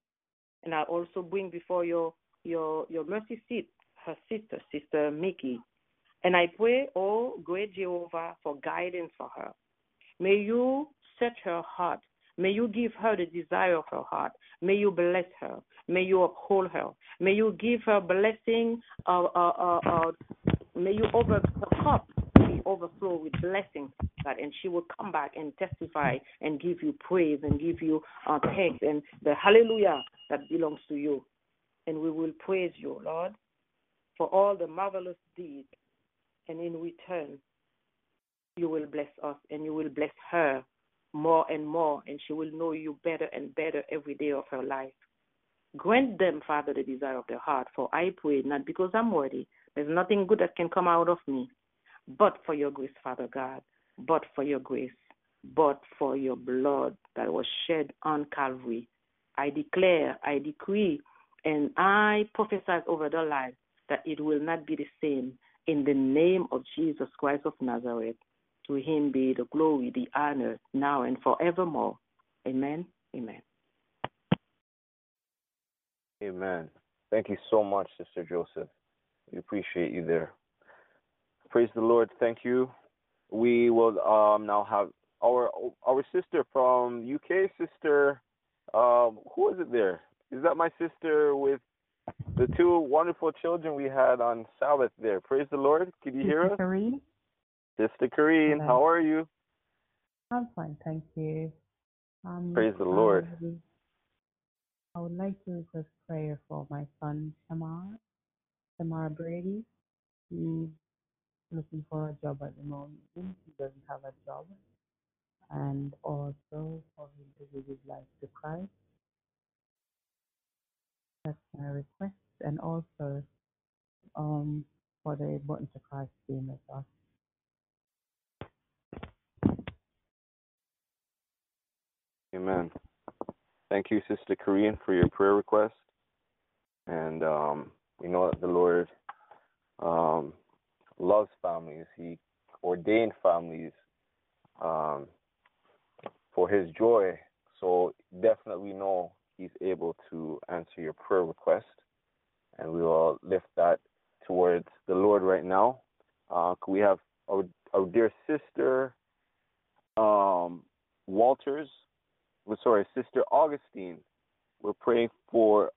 And I also bring before your your your mercy seat her sister, Sister Mickey. And I pray, oh great Jehovah, for guidance for her. May you set her heart. May you give her the desire of her heart. May you bless her. May you uphold her. May you give her blessing. Uh, uh, uh, uh may you over her cup be overflow with blessings, God, and she will come back and testify and give you praise and give you uh, thanks and the hallelujah that belongs to you. And we will praise you, Lord, for all the marvelous deeds. And in return, you will bless us and you will bless her more and more, and she will know you better and better every day of her life. Grant them, Father, the desire of their heart, for I pray not because I'm worthy. There's nothing good that can come out of me, but for your grace, Father God, but for your grace, but for your blood that was shed on Calvary. I declare, I decree, and I prophesy over their lives that it will not be the same in the name of Jesus Christ of Nazareth. To him be the glory, the honor, now and forevermore. Amen. Amen. Amen. Thank you so much, Sister Joseph. We appreciate you there. Praise the Lord. Thank you. We will um, now have our our sister from UK, sister. Um, who is it there? Is that my sister with the two wonderful children we had on Sabbath there? Praise the Lord. Can you hear us? Sister Karine, how are you? I'm fine, thank you. Um, Praise the Lord. I would like to request prayer for my son Shamar, Shamar Brady. He's looking for a job at the moment. He doesn't have a job. And also for him to give his life to Christ. That's my request. And also um, for the Button to Christ team as Amen. Thank you, Sister Corinne, for your prayer request. And um, we know that the Lord um, loves families. He ordained families um, for His joy. So definitely know He's able to answer your prayer request. And we will lift that towards the Lord right now. Uh, we have our, our dear sister um, Walters, sorry, Sister Augustine. We're praying for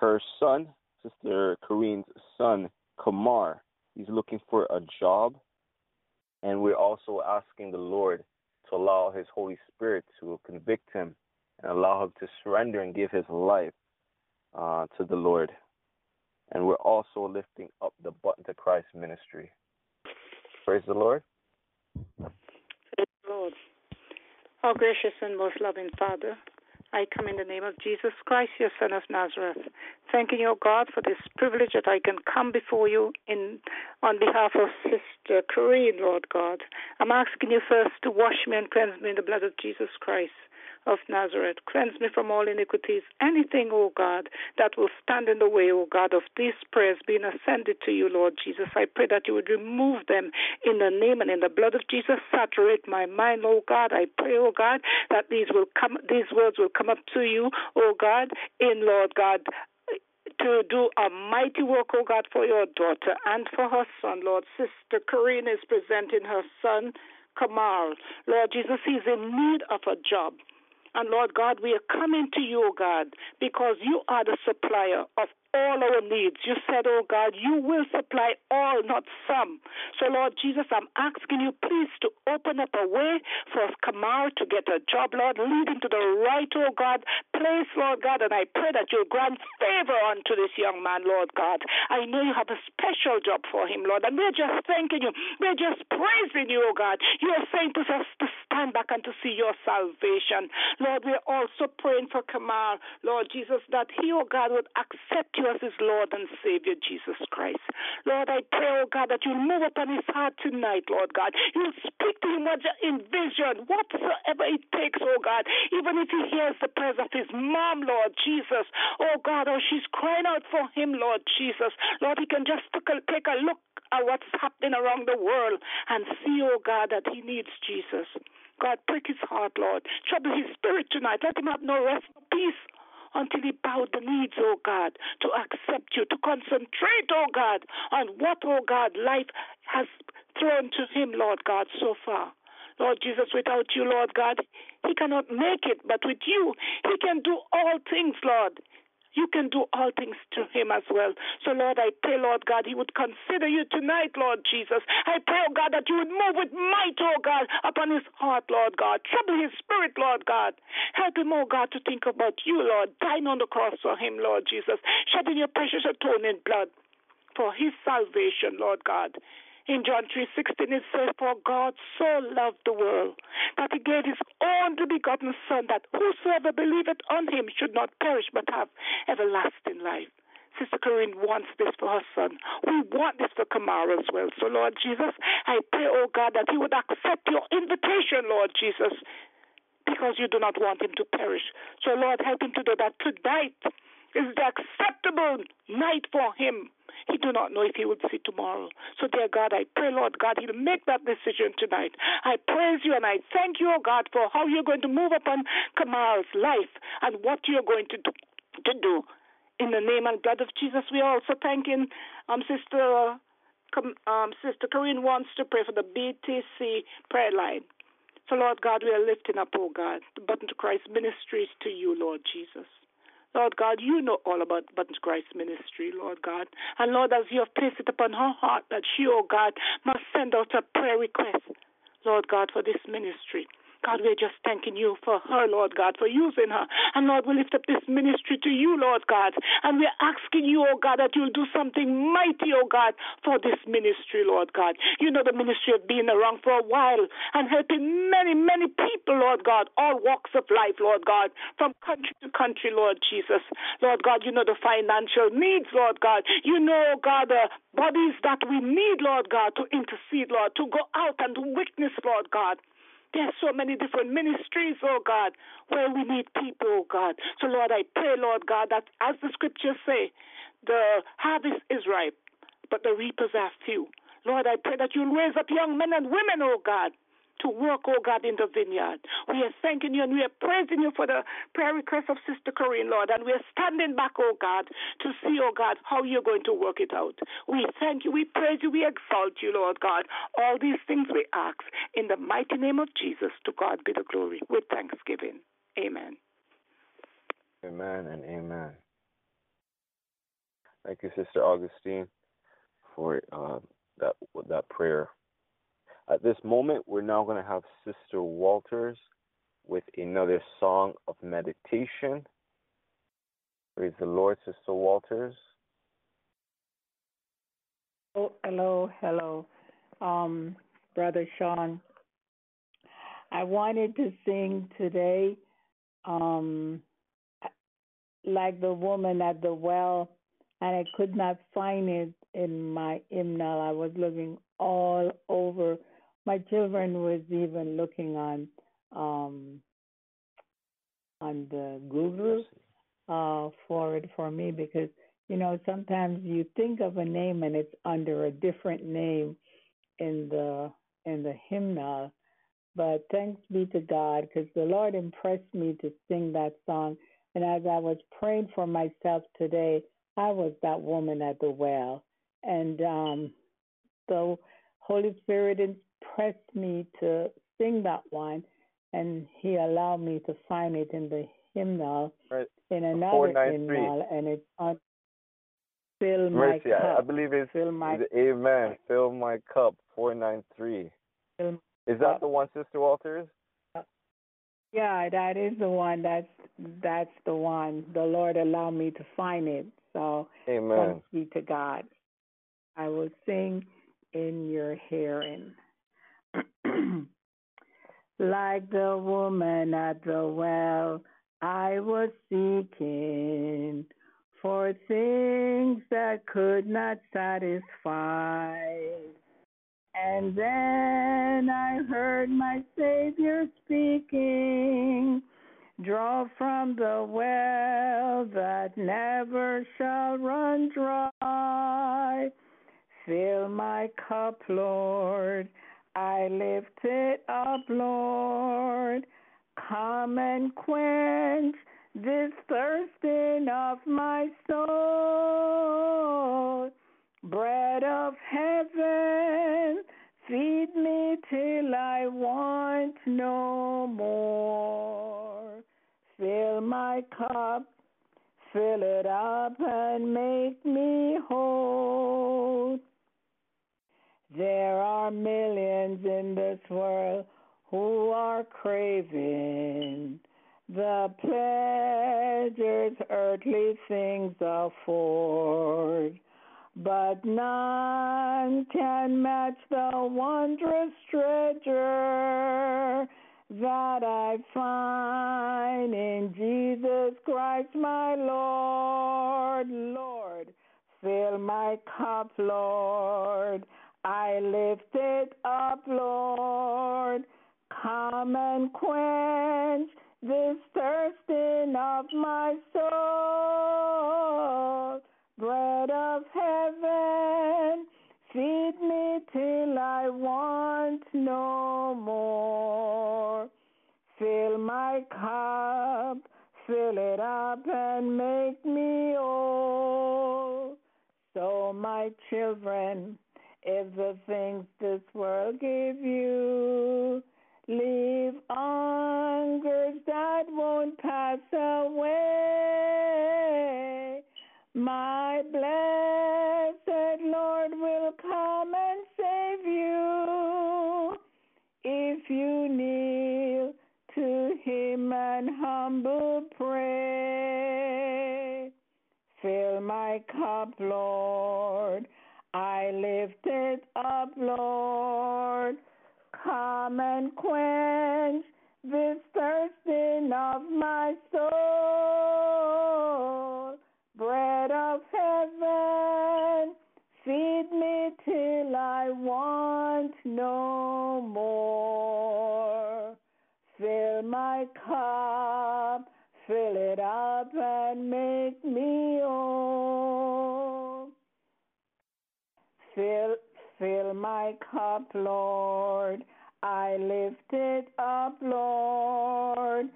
her son, Sister Karine's son, Kamar. He's looking for a job. And we're also asking the Lord to allow His Holy Spirit to convict him and allow him to surrender and give his life uh, to the Lord. And we're also lifting up the Button to Christ ministry. Praise the Lord. Praise the Lord. Our gracious and most loving Father, I come in the name of Jesus Christ, your Son of Nazareth, thanking you, God, for this privilege that I can come before you in on behalf of Sister Corinne, Lord God. I'm asking you first to wash me and cleanse me in the blood of Jesus Christ of Nazareth. Cleanse me from all iniquities. Anything, O God, that will stand in the way, O God, of these prayers being ascended to you, Lord Jesus. I pray that you would remove them in the name and in the blood of Jesus. Saturate my mind, O God. I pray, O God, that these will come these words will come up to you, O God, in Lord God to do a mighty work, O God, for your daughter and for her son, Lord. Sister Corinne is presenting her son, Kamal. Lord Jesus, he's in need of a job. And Lord God, we are coming to you, God, because you are the supplier of all our needs. You said, oh God, you will supply all, not some. So, Lord Jesus, I'm asking you, please, to open up a way for Kamal to get a job, Lord, lead him to the right, oh God, place, Lord God, and I pray that you'll grant favor unto this young man, Lord God. I know you have a special job for him, Lord, and we're just thanking you. We're just praising you, oh God. You are saying to us to stand back and to see your salvation. Lord, we're also praying for Kamal, Lord Jesus, that he, oh God, would accept you as his Lord and Savior, Jesus Christ. Lord, I pray, oh God, that you'll move upon his heart tonight, Lord God. You'll speak to him in vision, whatsoever it takes, oh God. Even if he hears the prayers of his mom, Lord Jesus, oh God, oh, she's crying out for him, Lord Jesus. Lord, he can just take a, look at what's happening around the world and see, oh God, that he needs Jesus. God, break his heart, Lord. Trouble his spirit tonight. Let him have no rest, no peace until he bowed the knees, oh God, to accept you, to concentrate, oh God, on what, oh God, life has thrown to him, Lord God, so far. Lord Jesus, without you, Lord God, he cannot make it, but with you, he can do all things, Lord. You can do all things to him as well. So, Lord, I pray, Lord God, he would consider you tonight, Lord Jesus. I pray, oh God, that you would move with might, oh God, upon his heart, Lord God. Trouble his spirit, Lord God. Help him, oh God, to think about you, Lord, dying on the cross for him, Lord Jesus, shedding your precious atoning blood for his salvation, Lord God. In John 3:16 it says, "For God so loved the world that He gave His only begotten Son, that whosoever believeth on Him should not perish but have everlasting life." Sister Corinne wants this for her son. We want this for Kamara as well. So, Lord Jesus, I pray, oh God, that He would accept your invitation, Lord Jesus, because you do not want him to perish. So, Lord, help him to do that tonight is the acceptable night for him. He do not know if he would see tomorrow. So, dear God, I pray, Lord God, he'll make that decision tonight. I praise you and I thank you, oh God, for how you're going to move upon Kamal's life and what you're going to do. To do. In the name and blood of Jesus, we are also thanking um, Sister um, Sister Corinne wants to pray for the BTC prayer line. So, Lord God, we are lifting up, oh God, the Button to Christ ministries to you, Lord Jesus. Lord God, you know all about Buttons Christ ministry, Lord God. And Lord, as you have placed it upon her heart that she, oh God, must send out a prayer request, Lord God, for this ministry. God, we're just thanking you for her, Lord God, for using her. And Lord, we lift up this ministry to you, Lord God. And we're asking you, oh God, that you'll do something mighty, oh God, for this ministry, Lord God. You know the ministry of being around for a while and helping many, many people, Lord God, all walks of life, Lord God, from country to country, Lord Jesus. Lord God, you know the financial needs, Lord God. You know, God, the bodies that we need, Lord God, to intercede, Lord, to go out and witness, Lord God. There are so many different ministries, oh God, where we need people, oh God. So, Lord, I pray, Lord God, that as the scriptures say, the harvest is ripe, but the reapers are few. Lord, I pray that you'll raise up young men and women, oh God, to work, oh God, in the vineyard. We are thanking you and we are praising you for the prayer request of Sister Corinne, Lord, and we are standing back, oh God, to see, oh God, how you're going to work it out. We thank you, we praise you, we exalt you, Lord God. All these things we ask in the mighty name of Jesus. To God be the glory with thanksgiving. Amen. Amen and amen. Thank you, Sister Augustine, for uh, that that prayer at this moment, we're now going to have Sister Walters with another song of meditation. Praise the Lord, Sister Walters. Oh, hello, hello, um, Brother Sean. I wanted to sing today, um, like the woman at the well, and I could not find it in my hymnal. I was looking all over my children was even looking on um, on the Google uh, for it for me because you know sometimes you think of a name and it's under a different name in the in the hymnal. But thanks be to God because the Lord impressed me to sing that song. And as I was praying for myself today, I was that woman at the well. And um, the Holy Spirit pressed me to sing that one, and he allowed me to find it in the hymnal right. in another hymnal, and it's on Fill My Mercy, Cup. I, believe it's Fill my Amen. Fill My Cup, 493. Is that the one, Sister Walters? Yeah, that is the one. That's that's the one. The Lord allowed me to find it. So Amen. thanks be to God. I will sing in your hearing. Like the woman at the well, I was seeking for things that could not satisfy. And then I heard my Savior speaking, Draw from the well that never shall run dry. Fill my cup, Lord. I lift it up, Lord. Come and quench this thirsting of my soul. Bread of heaven, feed me till I want no more. Fill my cup, fill it up and make me whole. There are millions in this world who are craving the pleasures earthly things afford. But none can match the wondrous treasure that I find in Jesus Christ my Lord. Lord, fill my cup, Lord. I lift it up, Lord. Come and quench this thirsting of my soul. Bread of heaven, feed me till I want no more. Fill my cup, fill it up and make me whole. So, my children, if the things this world give you, leave hungers that won't pass away. My blessed Lord will come and save you if you kneel to Him and humble pray. Fill my cup, Lord. I lift it up, Lord. Come and quench this thirsting of my soul. Bread of heaven, feed me till I want no more. Fill my cup, fill it up and make me whole. Fill, fill my cup, Lord. I lift it up, Lord.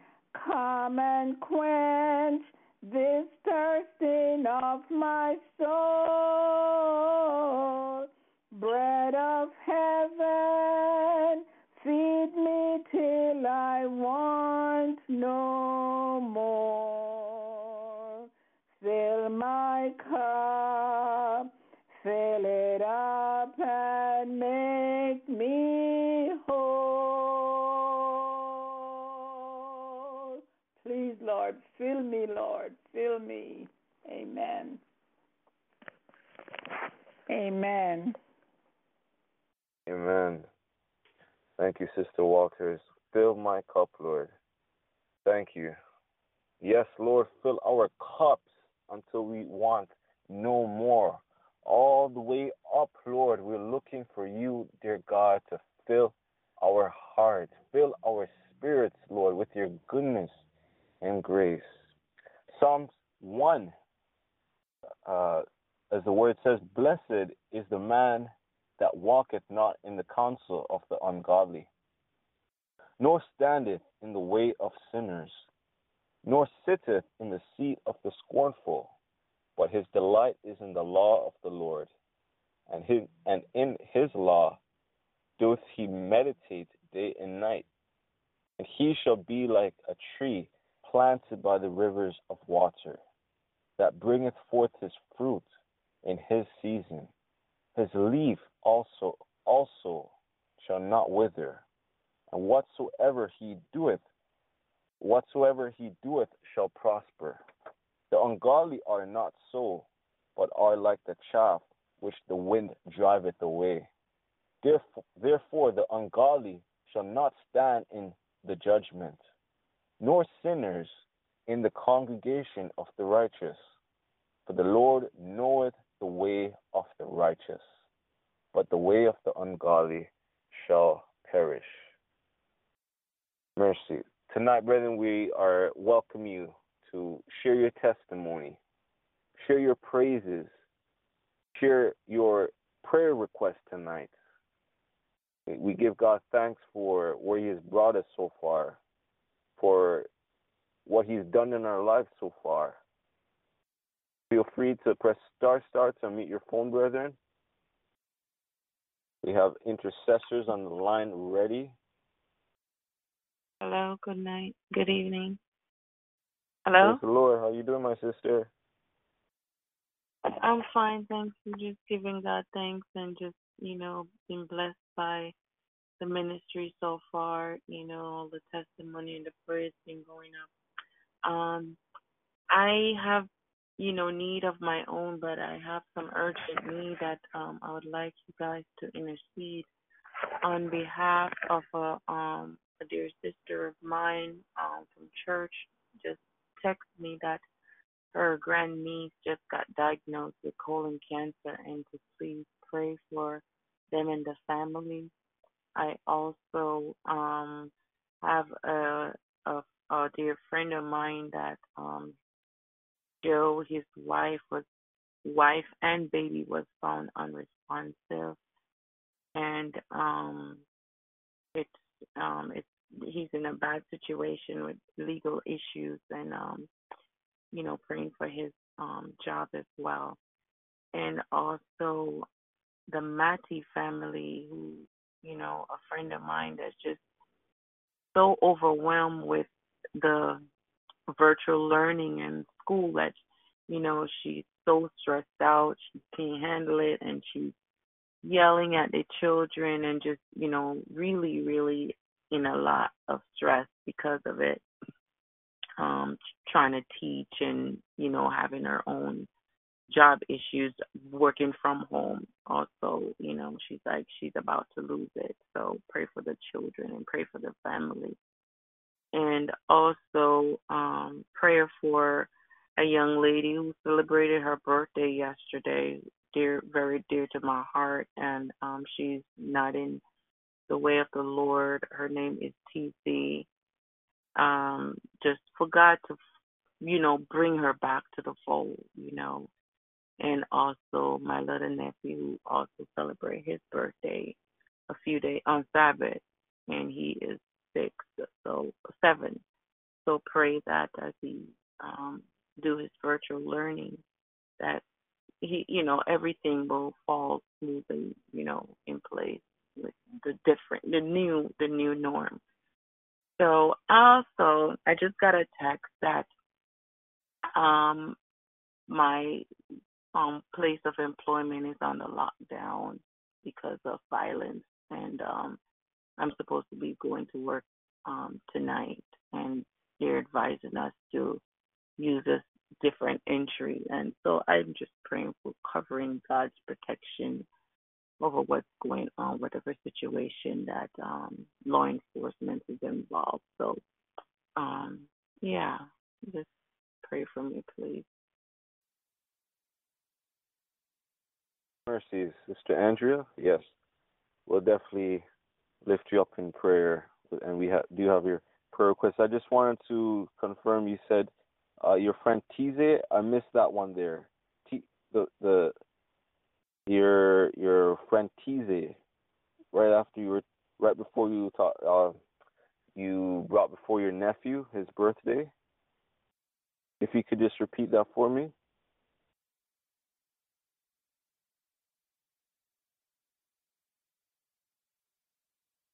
Come and quench this thirsting of my soul. Bread of heaven, feed me till I want no more. And make me whole. Please, Lord, fill me, Lord, fill me. Amen. Amen. Amen. Thank you, Sister Walters. Fill my cup, Lord. Thank you. Yes, Lord, fill our cups until we want no more. All the way up, Lord, we're looking for you, dear God, to fill our hearts, fill our spirits, Lord, with your goodness and grace. Psalms 1, uh, as the word says, Blessed is the man that walketh not in the counsel of the ungodly, nor standeth in the way of sinners, nor sitteth in the seat of the scornful, but his delight is in the law of the Lord, and his, and in his law doth he meditate day and night. And he shall be like a tree planted by the rivers of water, that bringeth forth his fruit in his season. His leaf also also shall not wither, and whatsoever he doeth, whatsoever he doeth shall prosper. The ungodly are not so, but are like the chaff which the wind driveth away. Therefore, therefore the ungodly shall not stand in the judgment, nor sinners in the congregation of the righteous. For the Lord knoweth the way of the righteous, but the way of the ungodly shall perish. Mercy. Tonight, brethren, we are welcome you to share your testimony, share your praises, share your prayer request tonight. We give God thanks for where He has brought us so far, for what He's done in our lives so far. Feel free to press star star to unmute your phone, brethren. We have intercessors on the line ready. Hello, good night, good evening. Hello? Praise the Lord. How you doing, my sister? I'm fine, thanks. I'm just giving God thanks and just, you know, being blessed by the ministry so far, you know, all the testimony and the prayers been going up. Um I have, you know, need of my own, but I have some urgent need that um I would like you guys to intercede on behalf of a um a dear sister of mine um from church just text me that her grandniece just got diagnosed with colon cancer and to please pray for them and the family. I also um have a a, a dear friend of mine that um Joe, his wife was wife and baby was found unresponsive and um it's um it's he's in a bad situation with legal issues and um you know praying for his um job as well. And also the Matty family who you know a friend of mine that's just so overwhelmed with the virtual learning and school that you know she's so stressed out she can't handle it and she's yelling at the children and just you know really really in a lot of stress because of it um trying to teach and you know having her own job issues working from home also you know she's like she's about to lose it. So pray for the children and pray for the family. And also um prayer for a young lady who celebrated her birthday yesterday dear very dear to my heart. And um she's not in the way of the lord. Her name is tc um just for god to you know bring her back to the fold you know. And also my little nephew who also celebrate his birthday a few days on sabbath and he is six so seven. So pray that as he um do his virtual learning that he you know everything will fall smoothly you know in place the different the new the new norm so also i just got a text that um my um place of employment is on the lockdown because of violence and um i'm supposed to be going to work um tonight and they're advising us to use a different entry. And so I'm just praying for covering God's protection over what's going on, whatever situation that um, law enforcement is involved. So, um, yeah, just pray for me, please. Mercies, Sister Andrea. Yes, we'll definitely lift you up in prayer, and we ha- do have your prayer request. I just wanted to confirm. You said uh, your friend Tize, I missed that one there. T the the your your friend Tize, right after you were right before you thought uh, you brought before your nephew his birthday. If you could just repeat that for me.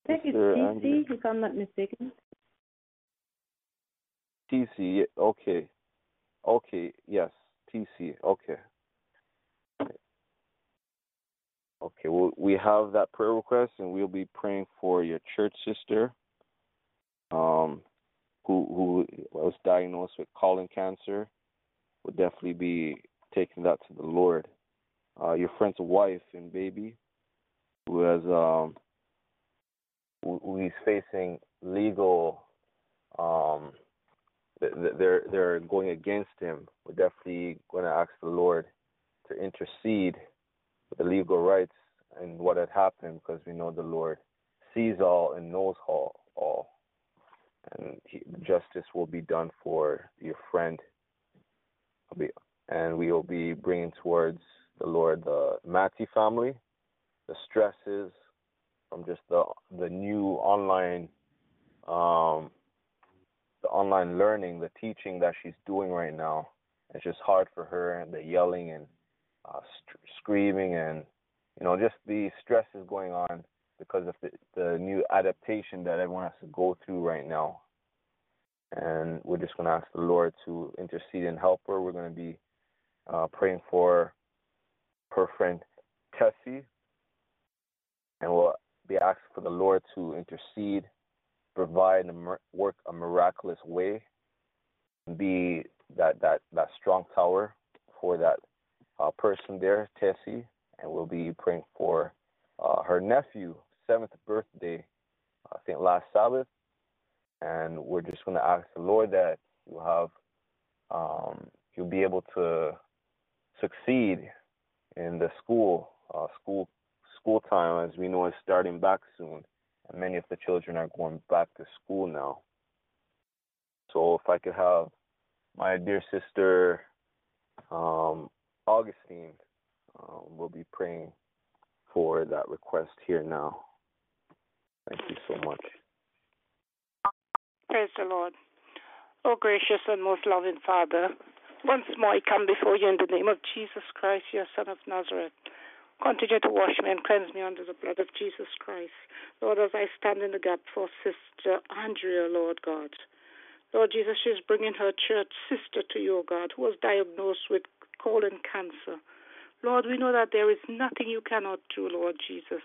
I think it's TC, if I'm not mistaken. TC, okay. Okay, yes, TC, okay. Okay, well, we have that prayer request, and we'll be praying for your church sister, um, who who was diagnosed with colon cancer. We'll definitely be taking that to the Lord. Uh, your friend's wife and baby, who has um, who, is facing legal um they're they're going against him. We're definitely going to ask the Lord to intercede the legal rights and what had happened, because we know the Lord sees all and knows all, all. and he, justice will be done for your friend. And we will be bringing towards the Lord the Matty family, the stresses from just the the new online um, the online learning, the teaching that she's doing right now. It's just hard for her, and the yelling and uh, st- screaming, and you know, just the stresses going on because of the, the new adaptation that everyone has to go through right now. And we're just going to ask the Lord to intercede and help her. We're going to be uh, praying for her friend Tessie, and we'll be asking for the Lord to intercede provide and work a miraculous way, be that that that strong tower for that uh, person there, Tessie, and we'll be praying for uh, her nephew, seventh birthday, I think last Sabbath, and we're just going to ask the Lord that you have um, you'll be able to succeed in the school uh, school school time as we know is starting back soon and many of the children are going back to school now. So if I could have my dear sister um, Augustine, um, we'll be praying for that request here now. Thank you so much. Praise the Lord. Oh, gracious and most loving Father, once more I come before you in the name of Jesus Christ, your Son of Nazareth. Continue to wash me and cleanse me under the blood of Jesus Christ. Lord, as I stand in the gap for Sister Andrea, Lord God. Lord Jesus, she's bringing her church sister to you, God, who was diagnosed with colon cancer. Lord, we know that there is nothing you cannot do, Lord Jesus.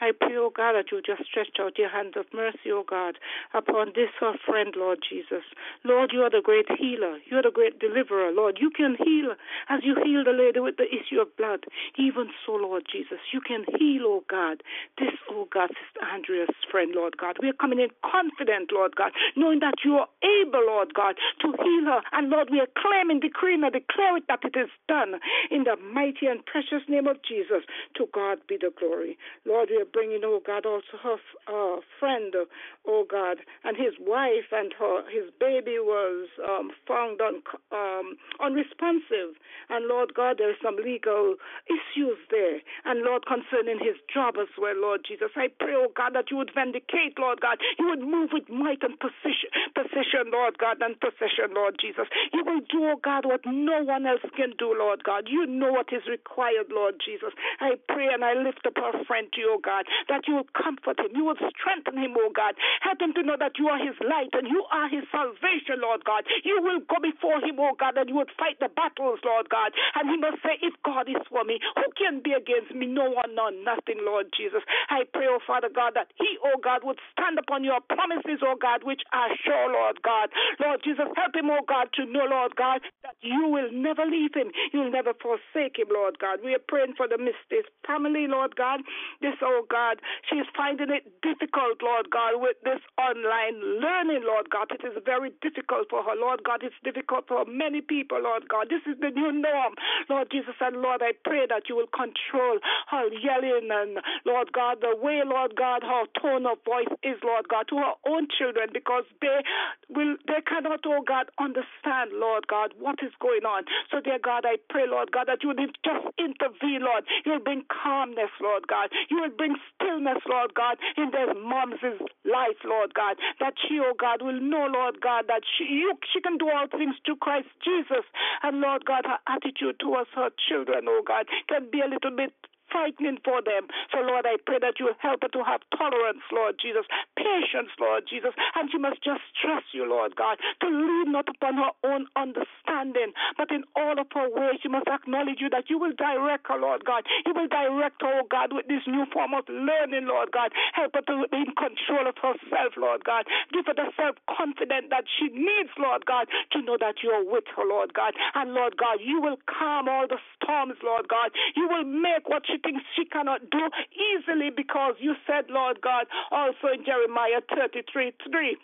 I pray, O oh God, that you just stretch out your hands of mercy, O oh God, upon this her friend, Lord Jesus. Lord, you are the great healer. You are the great deliverer, Lord. You can heal as you healed the lady with the issue of blood. Even so, Lord Jesus, you can heal, O oh God, this, O God, Sister Andrea's friend, Lord God. We are coming in confident, Lord God, knowing that you are able, Lord God, to heal her. And Lord, we are claiming, decreeing, and declaring that it is done in the mighty and precious name of Jesus. To God be the glory. Lord, we are bringing, oh God, also her uh, friend, oh God, and his wife and her his baby was um, found un, um, unresponsive. And Lord God, there is some legal issues there. And Lord, concerning his job as well, Lord Jesus, I pray, oh God, that you would vindicate, Lord God. You would move with might and precision, precision, Lord God, and precision, Lord Jesus. You will do, oh God, what no one else can do, Lord God. You know what is required, Lord Jesus. I pray and I lift up our friend to you, God, that you will comfort him. You will strengthen him, oh God. Help him to know that you are his light and you are his salvation, Lord God. You will go before him, oh God, and you would fight the battles, Lord God. And he must say, if God is for me, who can be against me? No one, no nothing, Lord Jesus. I pray, oh Father God, that he, oh God, would stand upon your promises, oh God, which are sure, Lord God. Lord Jesus, help him, oh God, to know, Lord God, that you will never leave him. You'll never forsake him, Lord God. We are praying for the Misty's family, Lord God. This, oh God, she's finding it difficult, Lord God, with this online learning, Lord God. It is very difficult for her, Lord God. It's difficult for many people, Lord God. This is the new norm, Lord Jesus. And Lord, I pray that you will control her yelling and, Lord God, the way, Lord God, her tone of voice is, Lord God, to her own children because they will, they cannot, oh God, understand, Lord God, what is going on. So, dear God, I pray, Lord God, that you will just intervene, Lord. You will bring calmness, Lord God. You will bring stillness, Lord God, in their mom's life, Lord God. That she, oh God, will know, Lord God, that she you, she can do all things through Christ Jesus. And Lord God, her attitude towards her children, oh God, can be a little bit frightening for them. So, Lord, I pray that you help her to have tolerance, Lord Jesus, patience, Lord Jesus, and she must just trust you, Lord God, to lean not upon her own understanding, but in all of her ways, she must acknowledge you that you will direct her, Lord God. You will direct her, oh God, with this new form of learning, Lord God. Help her to be in control of herself, Lord God. Give her the self confidence that she needs, Lord God, to know that you are with her, Lord God. And Lord God, you will calm all the storms, Lord God. You will make what she things she cannot do easily because you said, Lord God, also in Jeremiah 33 3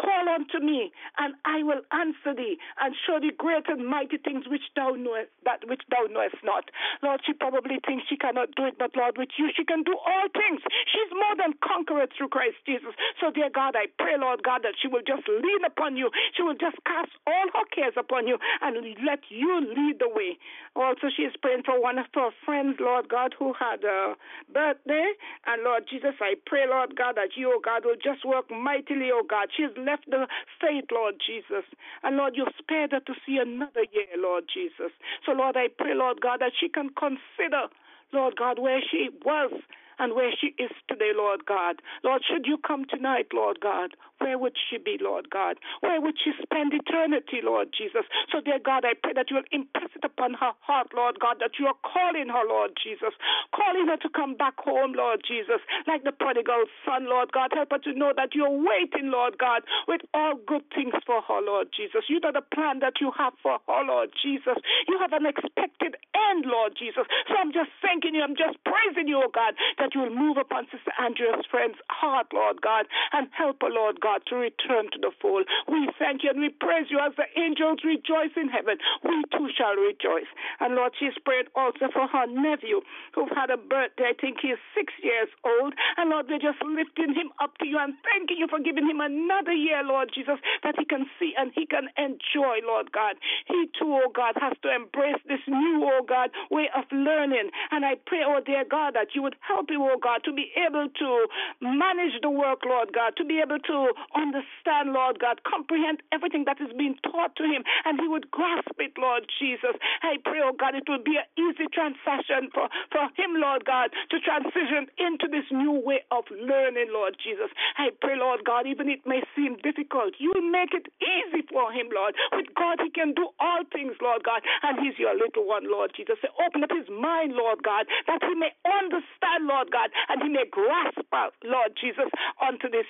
Call unto me, and I will answer thee, and show thee great and mighty things which thou knowest, that which thou knowest not. Lord, she probably thinks she cannot do it, but Lord, with you she can do all things. She's more than conqueror through Christ Jesus. So, dear God, I pray, Lord God, that she will just lean upon you. She will just cast all her cares upon you and let you lead the way. Also, she is praying for one of her friends, Lord God, who had a birthday. And Lord Jesus, I pray, Lord God, that you, oh God, will just work mightily, oh God. She has left the faith, Lord Jesus. And Lord, you've spared her to see another year, Lord Jesus. So, Lord, I pray, Lord God, that she can consider, Lord God, where she was and where she is today, Lord God. Lord, should you come tonight, Lord God, where would she be, Lord God? Where would she spend eternity, Lord Jesus? So, dear God, I pray that you will impress it upon her heart, Lord God, that you are calling her, Lord Jesus, calling her to come back home, Lord Jesus, like the prodigal son, Lord God. Help her to know that you're waiting, Lord God, with all good things for her, Lord Jesus. You know the plan that you have for her, Lord Jesus. You have an expected end, Lord Jesus. So I'm just thanking you, I'm just praising you, oh God, that you will move upon Sister Andrea's friend's heart, Lord God, and help her, Lord God, to return to the fold. We thank you and we praise you as the angels rejoice in heaven. We too shall rejoice. And Lord, she's prayed also for her nephew who had a birthday. I think he is six years old. And Lord, we're just lifting him up to you and thanking you for giving him another year, Lord Jesus, that he can see and he can enjoy, Lord God. He too, oh God, has to embrace this new, oh God, way of learning. And I pray, oh dear God, that you would help him, oh God, to be able to manage the work, Lord God, to be able to understand, Lord God, comprehend everything that is being taught to him, and he would grasp it, Lord Jesus. I pray, oh God, it will be an easy transition for, for him, Lord God, to transition into this new way of learning, Lord Jesus. I pray, Lord God, even it may seem difficult, you will make it easy for him, Lord. With God, he can do all things, Lord God, and he's your little one, Lord Jesus. So open up his mind, Lord God, that he may understand, Lord God, and he may grasp, uh, Lord Jesus, onto this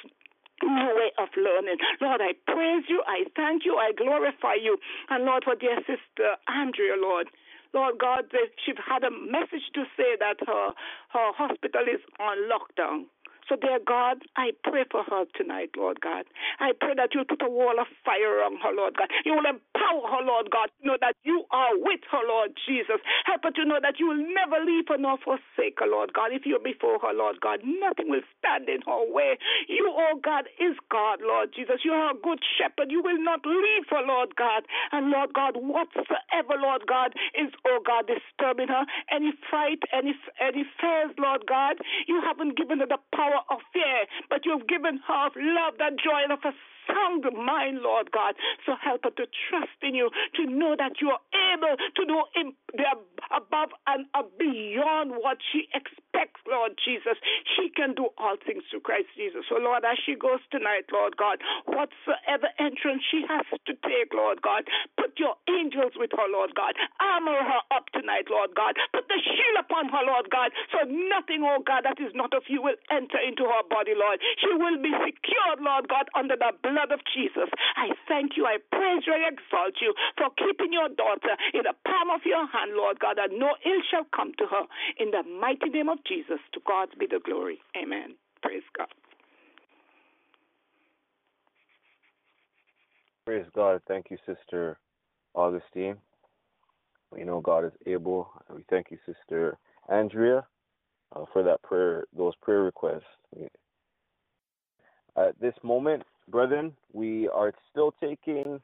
new way of learning. Lord, I praise you, I thank you, I glorify you. And Lord, for dear sister Andrea, Lord. Lord God, she had a message to say that her her hospital is on lockdown. So, dear God, I pray for her tonight, Lord God. I pray that you'll put a wall of fire around her, Lord God. You will empower her, Lord God, to know that you are with her, Lord Jesus. Help her to know that you will never leave her nor forsake her, Lord God. If you're before her, Lord God, nothing will stand in her way. You, oh God, is God, Lord Jesus. You are a good shepherd. You will not leave her, Lord God. And Lord God, whatsoever, Lord God, is, oh God, disturbing her, any fright, any any fears, Lord God, you haven't given her the power of fear, but you've given her love, that joy, of a sound mind, Lord God. So help her to trust in you, to know that you are able to do above and beyond what she expects, Lord Jesus. She can do all things through Christ Jesus. So, Lord, as she goes tonight, Lord God, whatsoever entrance she has to take, Lord God, put your angels with her, Lord God. Armor her up tonight, Lord God. Put the shield upon her, Lord God, so nothing, oh God, that is not of you will enter into her body, Lord. She will be secured, Lord God, under the blood blood of Jesus. I thank you, I praise you, I exalt you for keeping your daughter in the palm of your hand, Lord God, that no ill shall come to her. In the mighty name of Jesus, to God be the glory. Amen. Praise God. Praise God. Thank you, Sister Augustine. We know God is able. We thank you, Sister Andrea, uh, for that prayer, those prayer requests. At this moment, brethren, we are still taking,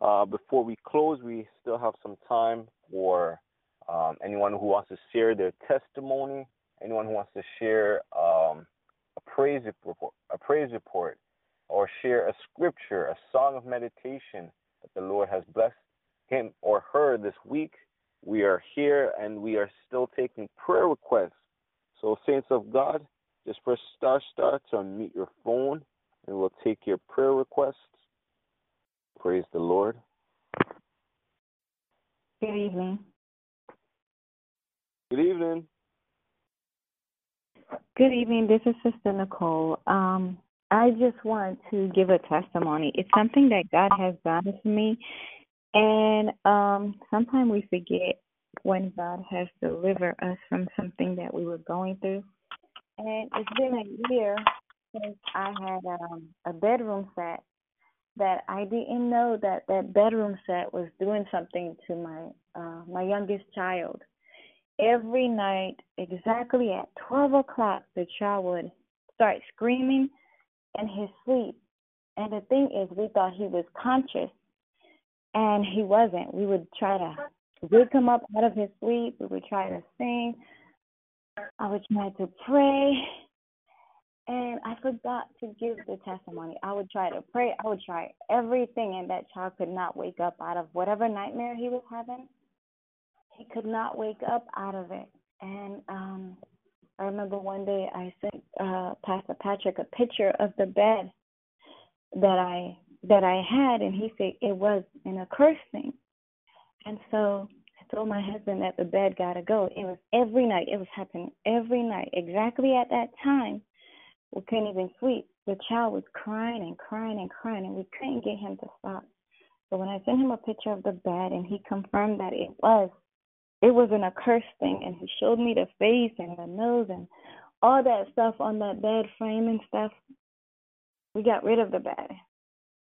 uh, before we close, we still have some time for um, anyone who wants to share their testimony, anyone who wants to share um, a praise report, a praise report, or share a scripture, a song of meditation that the Lord has blessed him or her this week. We are here and we are still taking prayer requests. So, saints of God, just press star star to unmute your phone and we'll take your prayer requests. Praise the Lord. Good evening. Good evening. Good evening. This is Sister Nicole. Um, I just want to give a testimony. It's something that God has done for me, and um, sometimes we forget when God has delivered us from something that we were going through. And it's been a year I had um, a bedroom set that I didn't know that that bedroom set was doing something to my uh, my youngest child. Every night, exactly at 12 o'clock, the child would start screaming in his sleep. And the thing is, we thought he was conscious, and he wasn't. We would try to wake him up out of his sleep. We would try to sing. I would try to pray. And I forgot to give the testimony. I would try to pray. I would try everything, and that child could not wake up out of whatever nightmare he was having. He could not wake up out of it. And um I remember one day I sent uh Pastor Patrick a picture of the bed that I that I had, and he said it was in a curse thing. And so I told my husband that the bed gotta go. It was every night. It was happening every night, exactly at that time. We couldn't even sleep. The child was crying and crying and crying, and we couldn't get him to stop. So when I sent him a picture of the bed, and he confirmed that it was, it wasn't a curse thing, and he showed me the face and the nose and all that stuff on that bed frame and stuff. We got rid of the bed,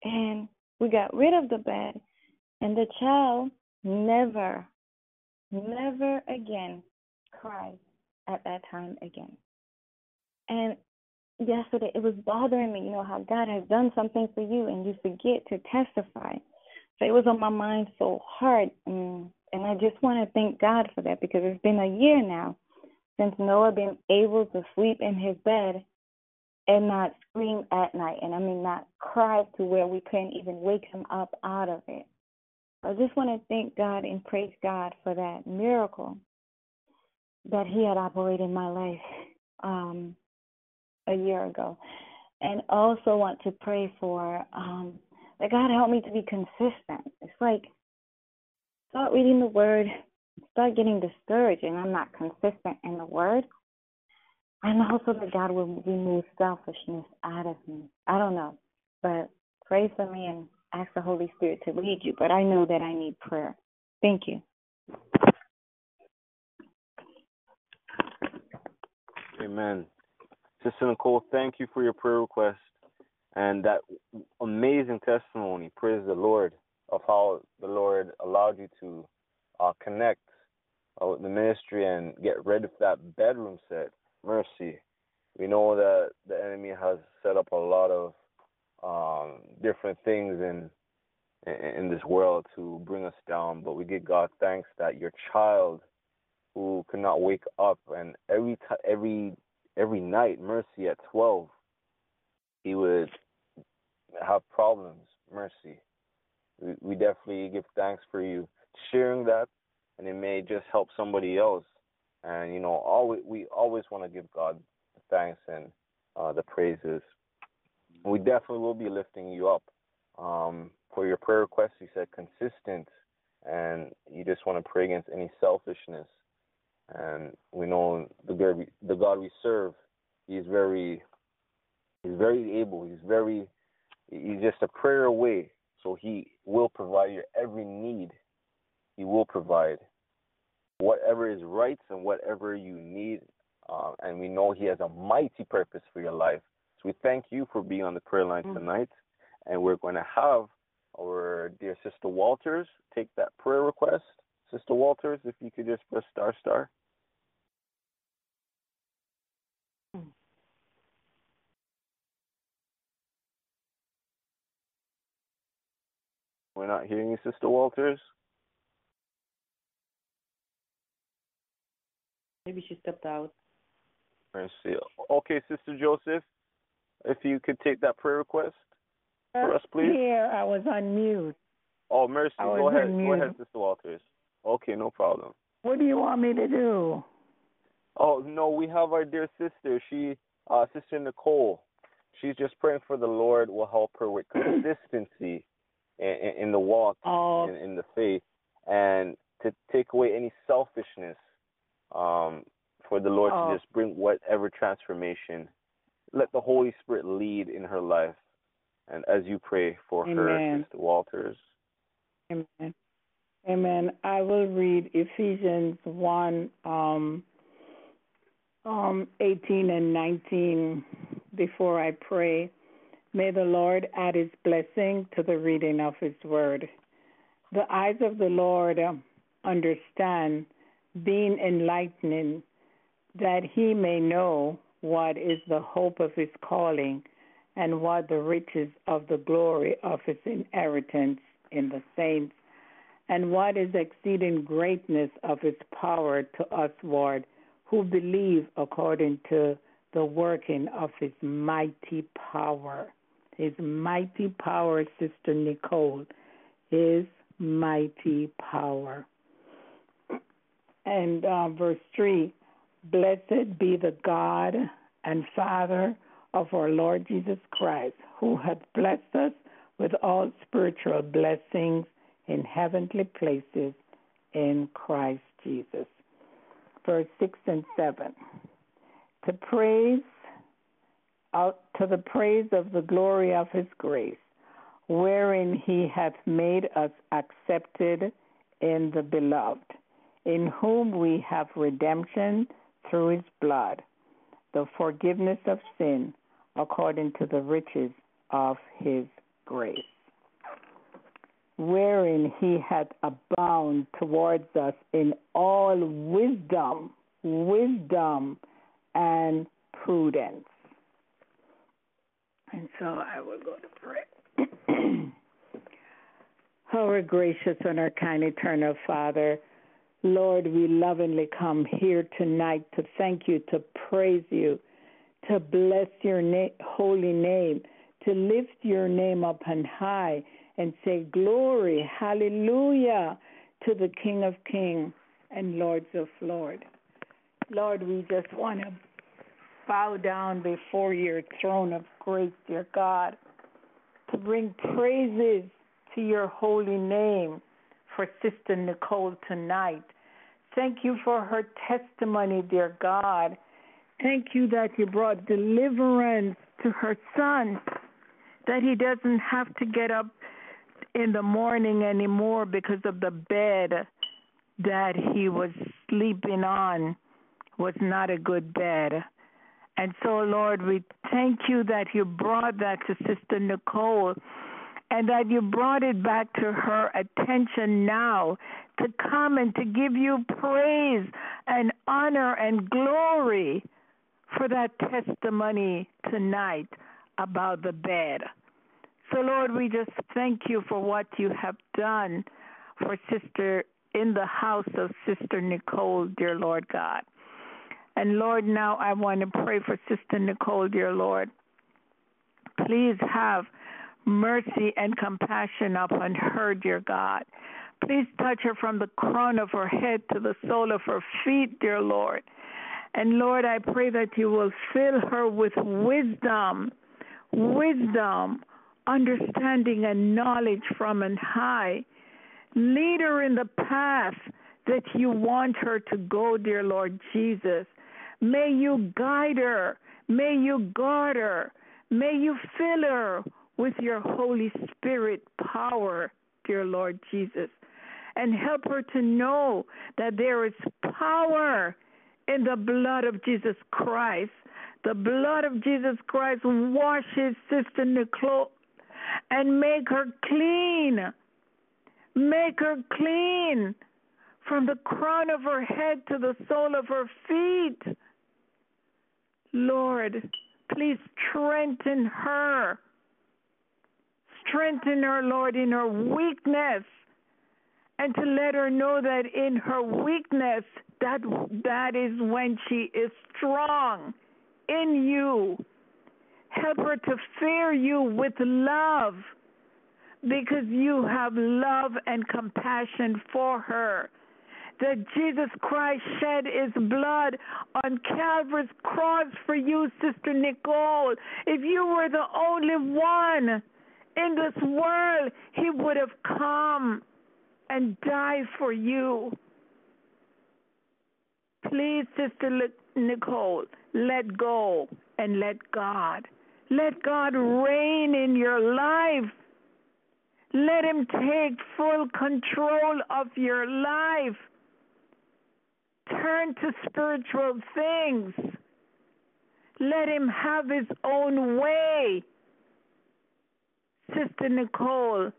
and we got rid of the bed, and the child never, never again cried at that time again. And yesterday it was bothering me, you know, how God has done something for you and you forget to testify. So it was on my mind so hard. And, and I just want to thank God for that because it's been a year now since Noah been able to sleep in his bed and not scream at night. And I mean, not cry to where we couldn't even wake him up out of it. I just want to thank God and praise God for that miracle that He had operated in my life. Um, a year ago. And also want to pray for um, that God help me to be consistent. It's like start reading the word, start getting discouraged, and I'm not consistent in the word. And also that God will remove selfishness out of me. I don't know, but pray for me and ask the Holy Spirit to lead you. But I know that I need prayer. Thank you. Amen. Sister Nicole, thank you for your prayer request and that amazing testimony. Praise the Lord of how the Lord allowed you to uh, connect uh, with the ministry and get rid of that bedroom set. Mercy. We know that the enemy has set up a lot of um, different things in in this world to bring us down, but we give God thanks that your child who could not wake up and every t- every every night, Mercy at 12, he would have problems. Mercy. We, we definitely give thanks for you sharing that, and it may just help somebody else. And you know, always we always want to give God the thanks and uh, the praises. We definitely will be lifting you up. Um, for your prayer request, you said consistent, and you just want to pray against any selfishness and we know the God we, the God we serve. He's very he's very able. He's very he's just a prayer away. So he will provide your every need. He will provide whatever is right and whatever you need. Uh, and we know he has a mighty purpose for your life. So we thank you for being on the prayer line mm-hmm. tonight. And we're going to have our dear Sister Walters take that prayer request. Sister Walters, if you could just press star star. We're not hearing you, Sister Walters. Maybe she stepped out. Let's see. Okay, Sister Joseph, if you could take that prayer request for us, please. Here, I was on mute. Oh, Mercy, go ahead. Go ahead, Sister Walters. Okay, no problem. What do you want me to do? Oh no, we have our dear sister. She, uh, Sister Nicole. She's just praying for the Lord will help her with consistency in, in the walk, oh. in, in the faith, and to take away any selfishness. Um, for the Lord oh. to just bring whatever transformation. Let the Holy Spirit lead in her life, and as you pray for Amen. her, Sister Walters. Amen. Amen. I will read Ephesians 1 um, um, 18 and 19 before I pray. May the Lord add his blessing to the reading of his word. The eyes of the Lord understand, being enlightening, that he may know what is the hope of his calling and what the riches of the glory of his inheritance in the saints, and what is exceeding greatness of his power to us, Lord, who believe according to the working of his mighty power. His mighty power, Sister Nicole, his mighty power. And uh, verse 3 Blessed be the God and Father of our Lord Jesus Christ, who hath blessed us with all spiritual blessings in heavenly places in Christ Jesus. Verse 6 and 7. To praise out to the praise of the glory of his grace, wherein he hath made us accepted in the beloved, in whom we have redemption through his blood, the forgiveness of sin according to the riches of his grace, wherein he hath abound towards us in all wisdom, wisdom and prudence. So I will go to pray. Our gracious and our kind eternal Father, Lord, we lovingly come here tonight to thank you, to praise you, to bless your na- holy name, to lift your name up on high and say, Glory, hallelujah to the King of Kings and Lords of Lords. Lord, we just want to bow down before your throne of grace, dear God, to bring praises to your holy name for Sister Nicole tonight. Thank you for her testimony, dear God. Thank you that you brought deliverance to her son, that he doesn't have to get up in the morning anymore because of the bed that he was sleeping on was not a good bed. And so, Lord, we thank you that you brought that to Sister Nicole and that you brought it back to her attention now to come and to give you praise and honor and glory for that testimony tonight about the bed. So, Lord, we just thank you for what you have done for Sister in the house of Sister Nicole, dear Lord God. And Lord, now I want to pray for Sister Nicole, dear Lord. Please have mercy and compassion upon her, dear God. Please touch her from the crown of her head to the sole of her feet, dear Lord. And Lord, I pray that you will fill her with wisdom, wisdom, understanding, and knowledge from on high. Lead her in the path that you want her to go, dear Lord Jesus. May you guide her. May you guard her. May you fill her with your Holy Spirit power, dear Lord Jesus. And help her to know that there is power in the blood of Jesus Christ. The blood of Jesus Christ washes Sister Nicole and make her clean. Make her clean from the crown of her head to the sole of her feet. Lord, please strengthen her. Strengthen her, Lord, in her weakness. And to let her know that in her weakness, that that is when she is strong in you. Help her to fear you with love because you have love and compassion for her that Jesus Christ shed his blood on Calvary's cross for you, Sister Nicole. If you were the only one in this world, he would have come and died for you. Please, Sister Nicole, let go and let God. Let God reign in your life. Let Him take full control of your life. Turn to spiritual things. Let him have his own way. Sister Nicole,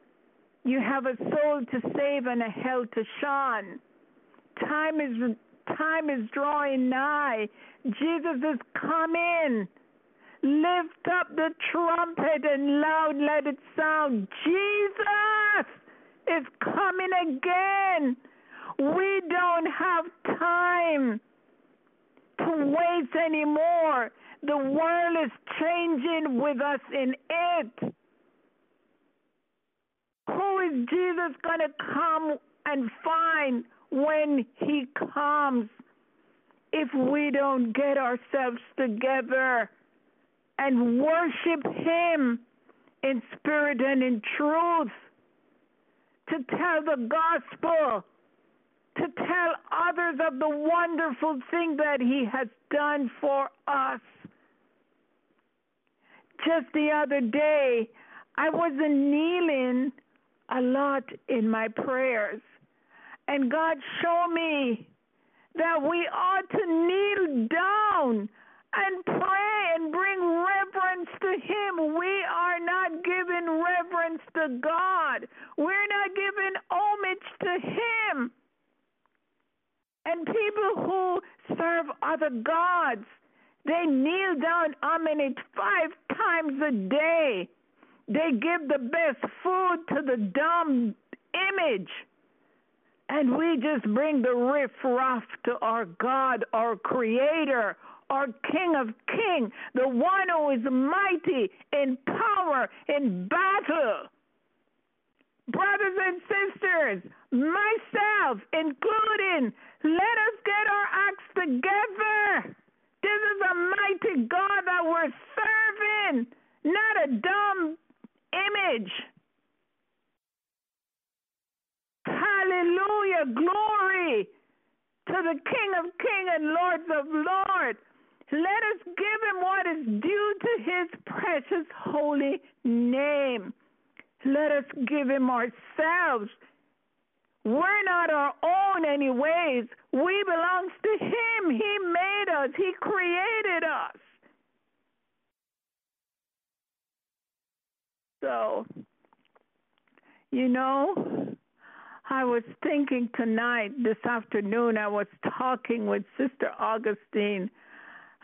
you have a soul to save and a hell to shun. Time is time is drawing nigh. Jesus is coming. Lift up the trumpet and loud let it sound. Jesus is coming again. We don't have time to waste anymore. The world is changing with us in it. Who is Jesus going to come and find when he comes if we don't get ourselves together and worship him in spirit and in truth? To tell the gospel, to tell others of the wonderful thing that he has done for us. Just the other day, I wasn't kneeling a lot in my prayers. And God showed me that we ought to kneel down and pray and bring reverence to Him. We are not giving reverence to God, we're not giving homage to Him. And people who serve other gods, they kneel down a minute five times a day. They give the best food to the dumb image. And we just bring the riff raff to our God, our Creator, our King of Kings, the one who is mighty in power, in battle. Brothers and sisters, myself including, let us get our acts together. This is a mighty God that we're serving, not a dumb image. Hallelujah. Glory to the King of Kings and Lords of Lords. Let us give him what is due to his precious holy name. Let us give him ourselves. We're not our own, anyways. We belong to him. He made us, he created us. So, you know, I was thinking tonight, this afternoon, I was talking with Sister Augustine,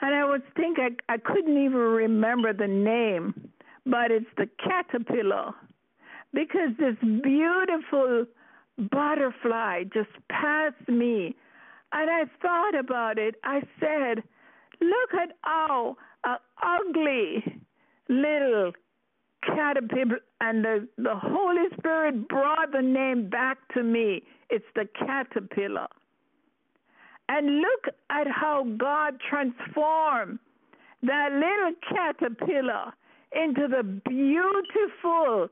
and I was thinking I, I couldn't even remember the name, but it's the caterpillar. Because this beautiful butterfly just passed me, and I thought about it. I said, Look at how uh, ugly little caterpillar, and the, the Holy Spirit brought the name back to me. It's the caterpillar. And look at how God transformed that little caterpillar into the beautiful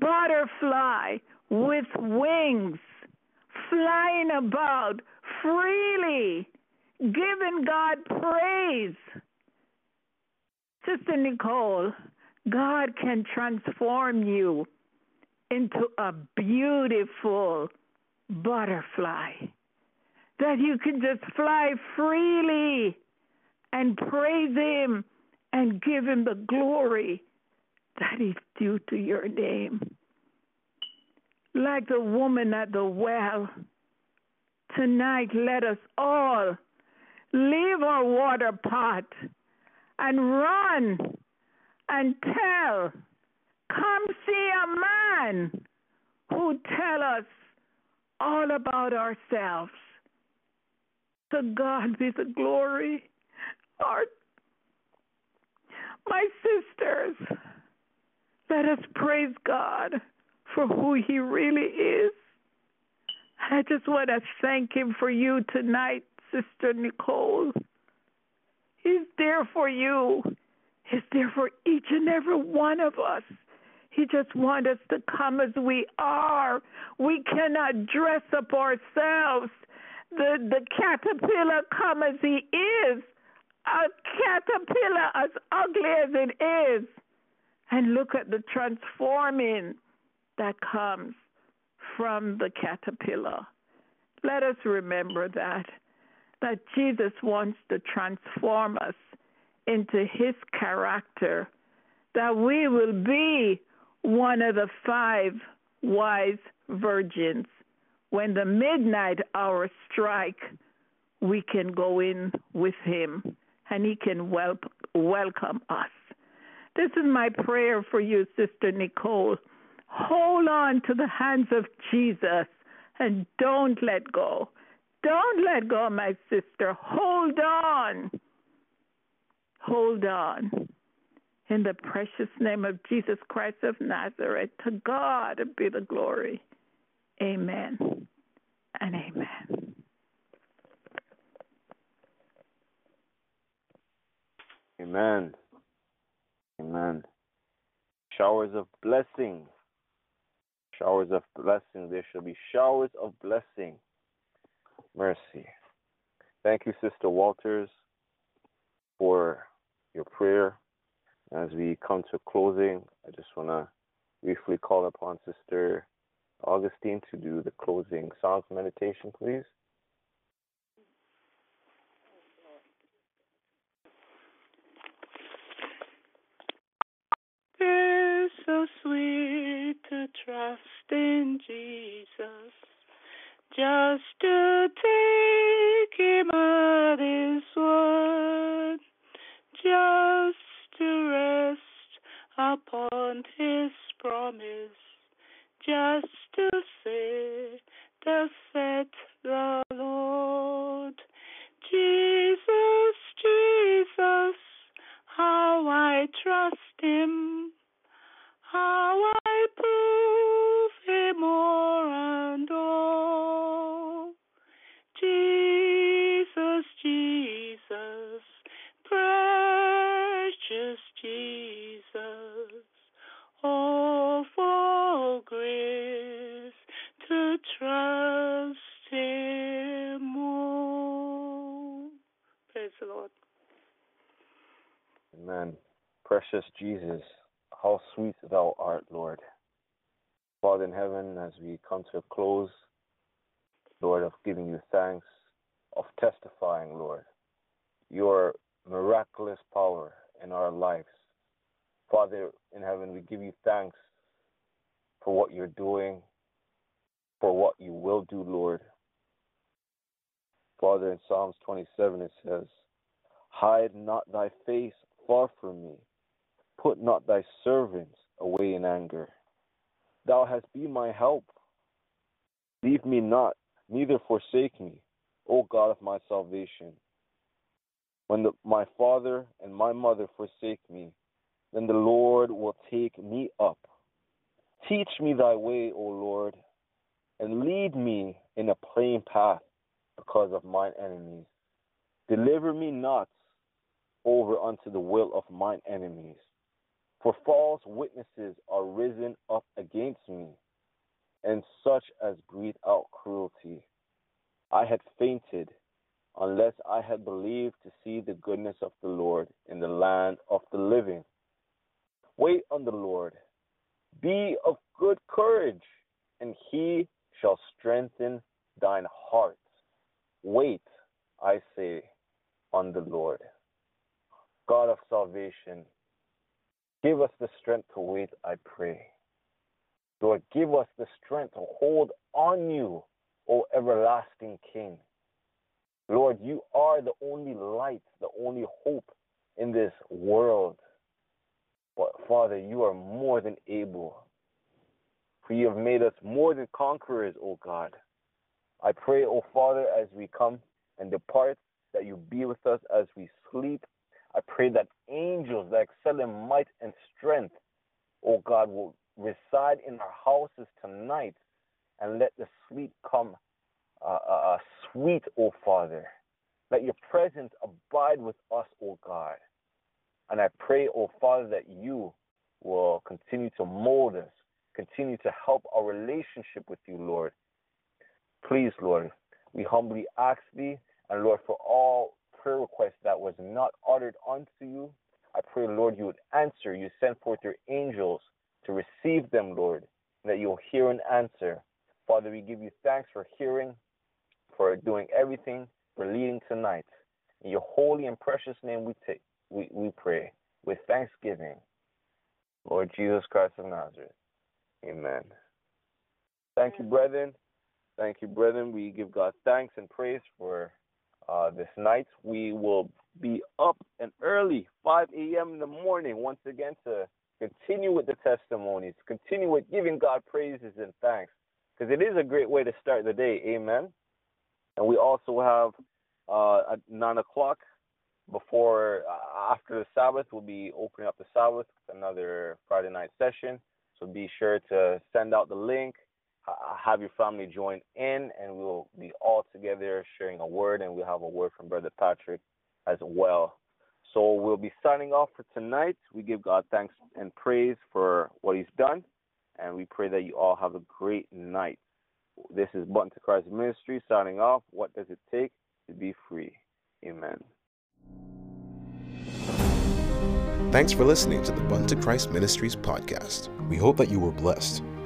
butterfly with wings, flying about freely, giving God praise. Sister Nicole, God can transform you into a beautiful butterfly that you can just fly freely and praise Him and give Him the glory that is due to your name. Like the woman at the well, tonight let us all leave our water pot and run and tell, come see a man who tell us all about ourselves. To God be the glory. Our, my sisters, let us praise God for who He really is. I just want to thank Him for you tonight, Sister Nicole. He's there for you He's there for each and every one of us. He just wants us to come as we are. We cannot dress up ourselves. The the caterpillar come as he is. A caterpillar as ugly as it is. And look at the transforming that comes from the caterpillar. Let us remember that. That Jesus wants to transform us into his character, that we will be one of the five wise virgins. When the midnight hour strike, we can go in with him and he can wel- welcome us. This is my prayer for you, Sister Nicole. Hold on to the hands of Jesus and don't let go. Don't let go, my sister. Hold on. Hold on. In the precious name of Jesus Christ of Nazareth, to God be the glory. Amen and amen. Amen. Amen. Showers of blessing. Showers of blessing. There shall be showers of blessing. Mercy. Thank you, Sister Walters, for your prayer. As we come to closing, I just want to briefly call upon Sister Augustine to do the closing Psalms meditation, please. It's so sweet to trust in Jesus, just to take Him at His word, just to rest upon His promise, just to say, Thus said the Lord. Jesus, Jesus, how I trust Him, how Precious Jesus, how sweet thou art, Lord. Father in heaven, as we come to a close, Lord, of giving you thanks, of testifying, Lord, your miraculous power in our lives. Father in heaven, we give you thanks for what you're doing, for what you will do, Lord. Father, in Psalms 27 it says, Hide not thy face far from me, put not thy servants away in anger. Thou hast been my help. Leave me not, neither forsake me, O God of my salvation. When the, my father and my mother forsake me, then the Lord will take me up. Teach me thy way, O Lord, and lead me in a plain path because of mine enemies. Deliver me not over unto the will of mine enemies. For false witnesses are risen up against me, and such as breathe out cruelty. I had fainted unless I had believed to see the goodness of the Lord in the land of the living. Wait on the Lord. Be of good courage, and he shall strengthen thine heart. Wait, I say, on the Lord. God of salvation, give us the strength to wait, I pray. Lord, give us the strength to hold on you, O everlasting King. Lord, you are the only light, the only hope in this world. But Father, you are more than able. For you have made us more than conquerors, O God. I pray, O Father, as we come and depart, that you be with us as we sleep. I pray that angels that excel in might and strength, O God, will reside in our houses tonight and let the sleep come uh, uh, sweet, O Father. Let your presence abide with us, O God. And I pray, O Father, that you will continue to mold us, continue to help our relationship with you, Lord. Please, Lord, we humbly ask thee, and Lord, for all prayer request that was not uttered unto you, I pray, Lord, you would answer. You send forth your angels to receive them, Lord, and that you'll hear and answer. Father, we give you thanks for hearing, for doing everything, for leading tonight. In your holy and precious name we take we, we pray with thanksgiving. Lord Jesus Christ of Nazareth. Amen. Thank you, brethren. Thank you, brethren. We give God thanks and praise for uh, this night. We will be up and early, 5 a.m. in the morning, once again to continue with the testimonies, continue with giving God praises and thanks, because it is a great way to start the day. Amen. And we also have uh, at 9 o'clock before, uh, after the Sabbath, we'll be opening up the Sabbath another Friday night session. So be sure to send out the link, Uh, have your family join in, and we'll be all together sharing a word, and we'll have a word from Brother Patrick as well. So we'll be signing off for tonight. We give God thanks and praise for what He's done, and we pray that you all have a great night. This is Button to Christ Ministry signing off. What does it take to be free? Amen. Thanks for listening to the Bun to Christ Ministries podcast. We hope that you were blessed.